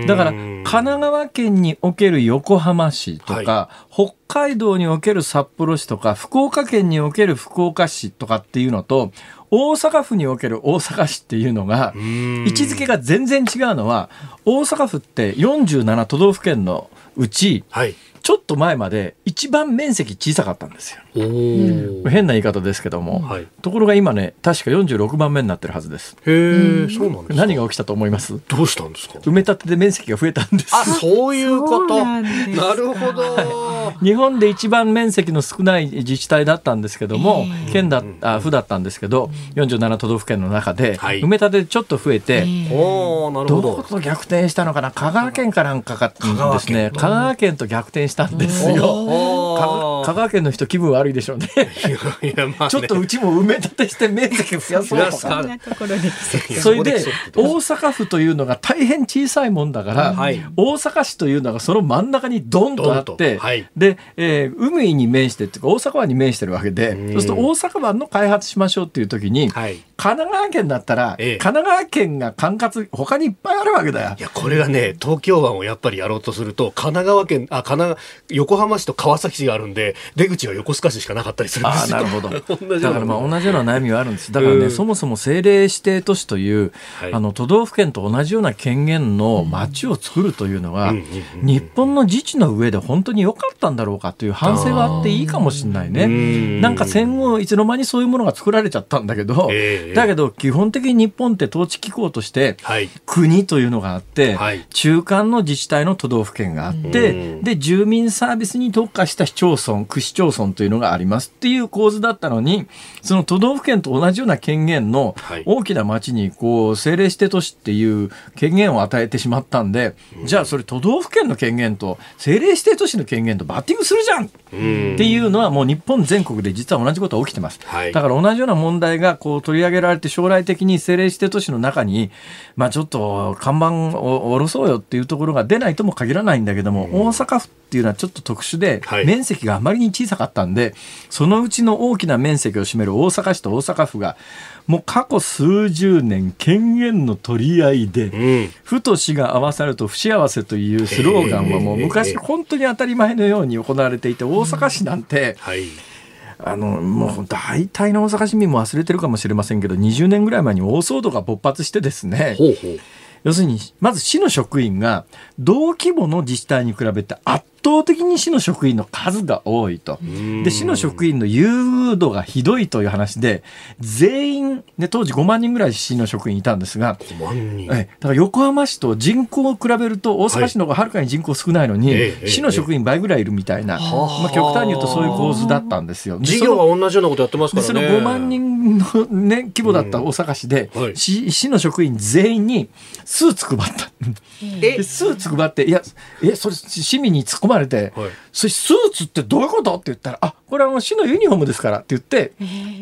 Speaker 1: だから、神奈川県における横浜市とか、はい、北海道における札幌市とか、福岡県における福岡市とかっていうのと、大阪府における大阪市っていうのが、位置づけが全然違うのは、大阪府って47都道府県のうち、はい、ちょっと前まで一番面積小さかったんですよ。変な言い方ですけども、はい、ところが今ね確か46番目になってるはずです。
Speaker 3: へえ、そうなんです
Speaker 1: 何が起きたと思います？
Speaker 3: どうしたんですか？
Speaker 1: 埋め立てで面積が増えたんです。
Speaker 3: あ、そういうこと。なるほど、は
Speaker 1: い、日本で一番面積の少ない自治体だったんですけども、県だあ府だったんですけど、47都道府県の中で、はい、埋め立てちょっと増えて、
Speaker 3: おなるほど。ど
Speaker 1: こと逆転したのかな？香川県かなんかかですね。香川県と逆転したんですよ。香川県の人気分悪いでしょうね。いやまあ、ね、ちょっとうちも埋め立てして面積増やそうとか。それで大阪府というのが大変小さいもんだから、はい、大阪市というのがその真ん中にドンとあって、はい、で、えー、海に面してっていうか大阪湾に面してるわけで、そうすると大阪湾の開発しましょうっていう時に、はい、神奈川県だったら、ええ、神奈川県が管轄他にいっぱいあるわけだよ。
Speaker 3: いやこれがね東京湾をやっぱりやろうとすると神奈川県あ神奈横浜市と川崎市があるんで出口は横須賀市しかなかったりするんです
Speaker 1: よ。なるほど。だからまあ同じような悩みはあるんです。だからね、そもそも政令指定都市という、はい、あの都道府県と同じような権限の町を作るというのは、日本の自治の上で本当に良かったんだろうかという反省はあっていいかもしれないね。なんか戦後いつの間にそういうものが作られちゃったんだけど、えー、だけど基本的に日本って統治機構として、国というのがあって、はい、中間の自治体の都道府県があって、で住民サービスに特化した市町村区市町村というのがありますっていう構図だったのにその都道府県と同じような権限の大きな町にこう政令指定都市っていう権限を与えてしまったんで、じゃあそれ都道府県の権限と政令指定都市の権限とバッティングするじゃん。っていうのはもう日本全国で実は同じことが起きてます。はい、だから同じような問題がこう取り上げられて将来的に政令指定都市の中に、まあ、ちょっと看板を下ろそうよっていうところが出ないとも限らないんだけども、大阪府っていうのはちょっと特殊で、面積があままりに小さかったんでそのうちの大きな面積を占める大阪市と大阪府がもう過去数十年権限の取り合いで、うん、府と市が合わさると不幸せというスローガンはもう昔本当に当たり前のように行われていて大阪市なんて、うんはいあのもう大体の大阪市民も忘れてるかもしれませんけど20年ぐらい前に大騒動が勃発してですね。ほうほう。要するにまず市の職員が同規模の自治体に比べて圧倒的に市の職員の数が多いと。で、市の職員の優度がひどいという話で、全員、ね、当時5万人ぐらい市の職員いたんですが、えだから横浜市と人口を比べると大阪市の方がはるかに人口少ないのに、はい、市の職員倍ぐらいいるみたいな、まあ、極端に言うとそういう構図だったんですよ。
Speaker 3: 事業は同じようなことやってますからね。その
Speaker 1: 5万人の、ね、規模だった大阪市で、はい、市市の職員全員にスーツ配った。え？スーツ配って、いや、え、それ市民に突っ込まれて、はい、そスーツってどういうこと？って言ったら、あ、これは市のユニフォームですからって言って、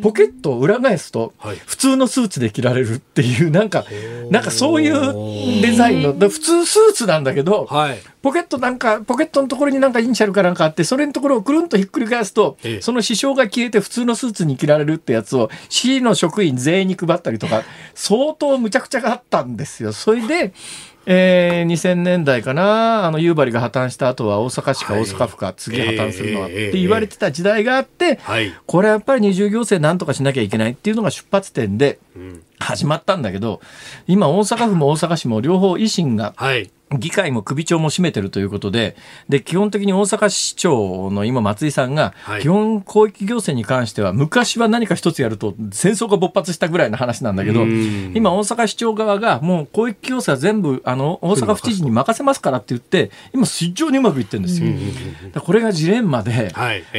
Speaker 1: ポケットを裏返すと、普通のスーツで着られるっていう、なんか、なんかそういうデザインの、普通スーツなんだけど、はい、ポケットなんか、ポケットのところになんかイニシャルかなんかあって、それのところをくるんとひっくり返すと、その支障が消えて普通のスーツに着られるってやつを、市の職員全員に配ったりとか、相当むちゃくちゃがあったんですよ。それで、えー、2000年代かな、あの夕張が破綻した後は大阪市か大阪府か、次破綻するのはって言われてた時代があって、これはやっぱり二重行政なんとかしなきゃいけないっていうのが出発点で始まったんだけど、今大阪府も大阪市も両方維新が、はい議会も首長も占めてるということで、で、基本的に大阪市長の今松井さんが、基本広域行政に関しては、昔は何か一つやると戦争が勃発したぐらいの話なんだけど、今大阪市長側がもう広域行政は全部、あの、大阪府知事に任せますからって言って、今非常にうまくいってるんですよ。これがジレンマで、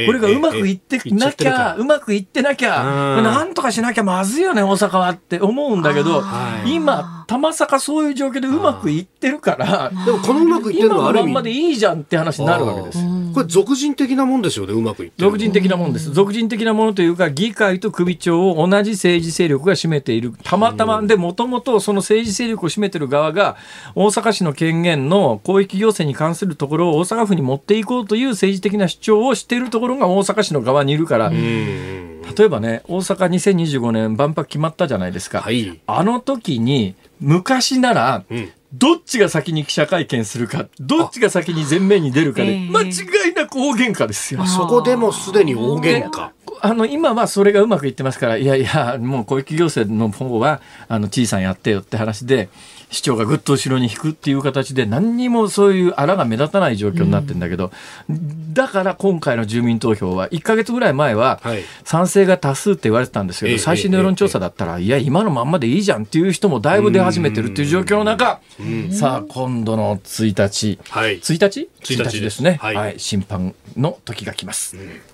Speaker 1: これがうまくいってなきゃ、うまくいってなきゃ、なんとかしなきゃまずいよね、大阪はって思うんだけど、今、たまさかそういう状況でうまくいってるから、
Speaker 3: でもこのうまくいってるのはある意味。
Speaker 1: ままでいいじゃんって話になるわけです。
Speaker 3: これ俗人的なもんですよね、うまくいって
Speaker 1: 俗人的なもんです。俗人的なものというか、議会と首長を同じ政治勢力が占めている。たまたまで、もともとその政治勢力を占めている側が、大阪市の権限の広域行政に関するところを大阪府に持っていこうという政治的な主張をしているところが大阪市の側にいるから、例えばね、大阪2025年万博決まったじゃないですか。はい、あの時に、昔なら、うんどっちが先に記者会見するか、どっちが先に前面に出るかで、間違いなく大喧嘩ですよ。
Speaker 3: そこでもすでに大喧嘩。
Speaker 1: あの、今はそれがうまくいってますから、いやいや、もう公益行政の方は、あの、小さんやってよって話で、市長がぐっと後ろに引くっていう形で何にもそういうあらが目立たない状況になってるんだけど、うん、だから今回の住民投票は1か月ぐらい前は賛成が多数って言われてたんですけど、はい、最新の世論調査だったら、いや今のまんまでいいじゃんっていう人もだいぶ出始めてるっていう状況の中、さあ今度の1日、はい、1日 ?1 日ですね、はい、はい、審判の時が来ます。うん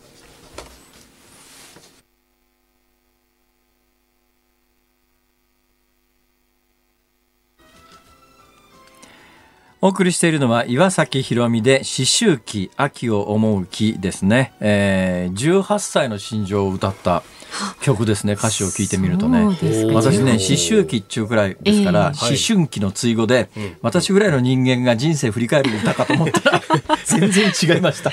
Speaker 1: お送りしているのは岩崎宏美で思春期秋を思う木ですね、えー、18歳の心情を歌った曲ですね歌詞を聞いてみるとね。私ね思春期っちゅうくらいですから、えー、思春期の追語で、はい、私ぐらいの人間が人生振り返る歌かと思ったら 全然違いました、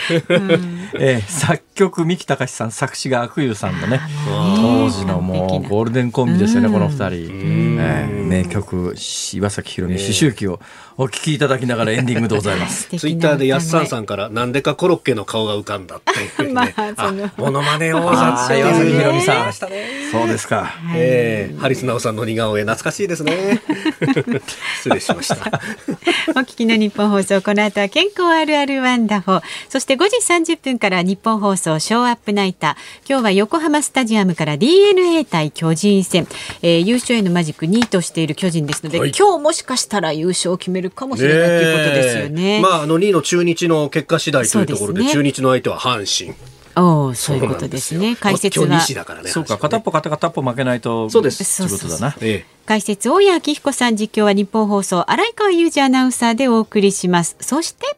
Speaker 1: えー、作曲三木隆さん作詞が阿久悠さんのね当時のもうゴールデンコンビですよねこの二人、えー、名曲岩崎宏美思春期をお聞きいただきながらエンディングでございます。
Speaker 3: ツイッターでやっさんさんからなんでかコロッケの顔が浮かんだっていう、ね、まあ、モノマネ王座
Speaker 1: って岩崎宏美さん。そうですか。
Speaker 3: ええー、ハリスナオさんの似顔絵懐かしいですね。失礼しました。
Speaker 2: お聞きの日本放送この後は健康あるあるワンダホそして5時30分から日本放送ショーアップナイター今日は横浜スタジアムから DNA 対巨人戦、えー、優勝へのマジック2位としている巨人ですので、はい、今日もしかしたら優勝を決めるるかもしれないということですよね。
Speaker 3: まあ、あの2位の中日の結果次第というところで、でね、中日の相手は阪神。
Speaker 2: おそういうことですね。解説は。
Speaker 1: そうか、片っぽ片片っぽ負けないと。
Speaker 3: そうです。
Speaker 1: そういうことだな。ええ、
Speaker 2: 解説、大谷明彦さん実況は日本放送、荒川裕二アナウンサーでお送りします。そして。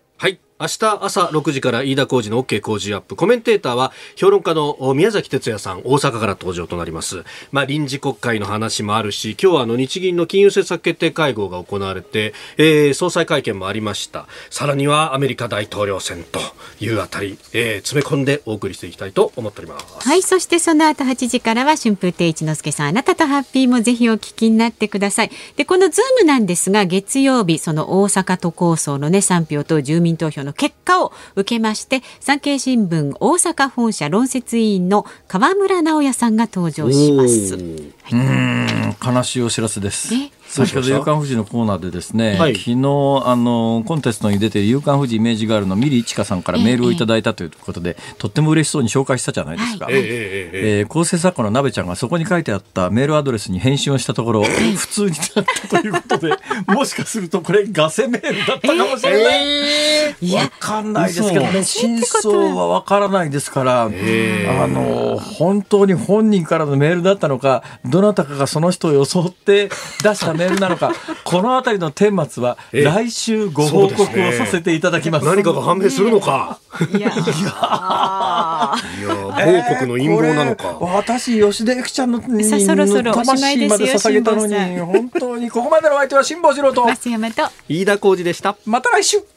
Speaker 3: 明日朝6時から飯田浩二の OK 工事アップ。コメンテーターは評論家の宮崎哲也さん、大阪から登場となります。まあ臨時国会の話もあるし、今日はあの日銀の金融政策決定会合が行われて、えー、総裁会見もありました。さらにはアメリカ大統領選というあたり、えー、詰め込んでお送りしていきたいと思っております。
Speaker 2: はい、そしてその後8時からは春風亭一之輔さん、あなたとハッピーもぜひお聞きになってください。で、このズームなんですが、月曜日、その大阪都構想のね、3票と住民投票の結果を受けまして産経新聞大阪本社論説委員の河村直也さんが登場します。
Speaker 1: はい、悲しいお知らせです。先ほど「夕刊富士」のコーナーでですね、はい、昨日あのコンテストに出ている「夕刊富士イメージガール」のミリ一華さんからメールをいただいたということで、ええ、とっても嬉しそうに紹介したじゃないですか、はい、えー、構成作家の鍋ちゃんがそこに書いてあったメールアドレスに返信をしたところ普通になったということで もしかするとこれガセメールだったかもしれない、えー、分かんないですけどね真相は分からないですから、あの本当に本人からのメールだったのかどなたかがその人を装って出したメールなのか、この辺りの顛末は来週ご報告をさせていただきます。
Speaker 3: すね、何かが判明するのか。いや、いや、報告の陰謀なのか。
Speaker 1: 私、吉田由紀ちゃんのそろそろ魂まで捧げたのに、本当にここまでの相手は辛坊治郎と
Speaker 2: 増山と
Speaker 3: 飯田浩二でした。
Speaker 1: また来週。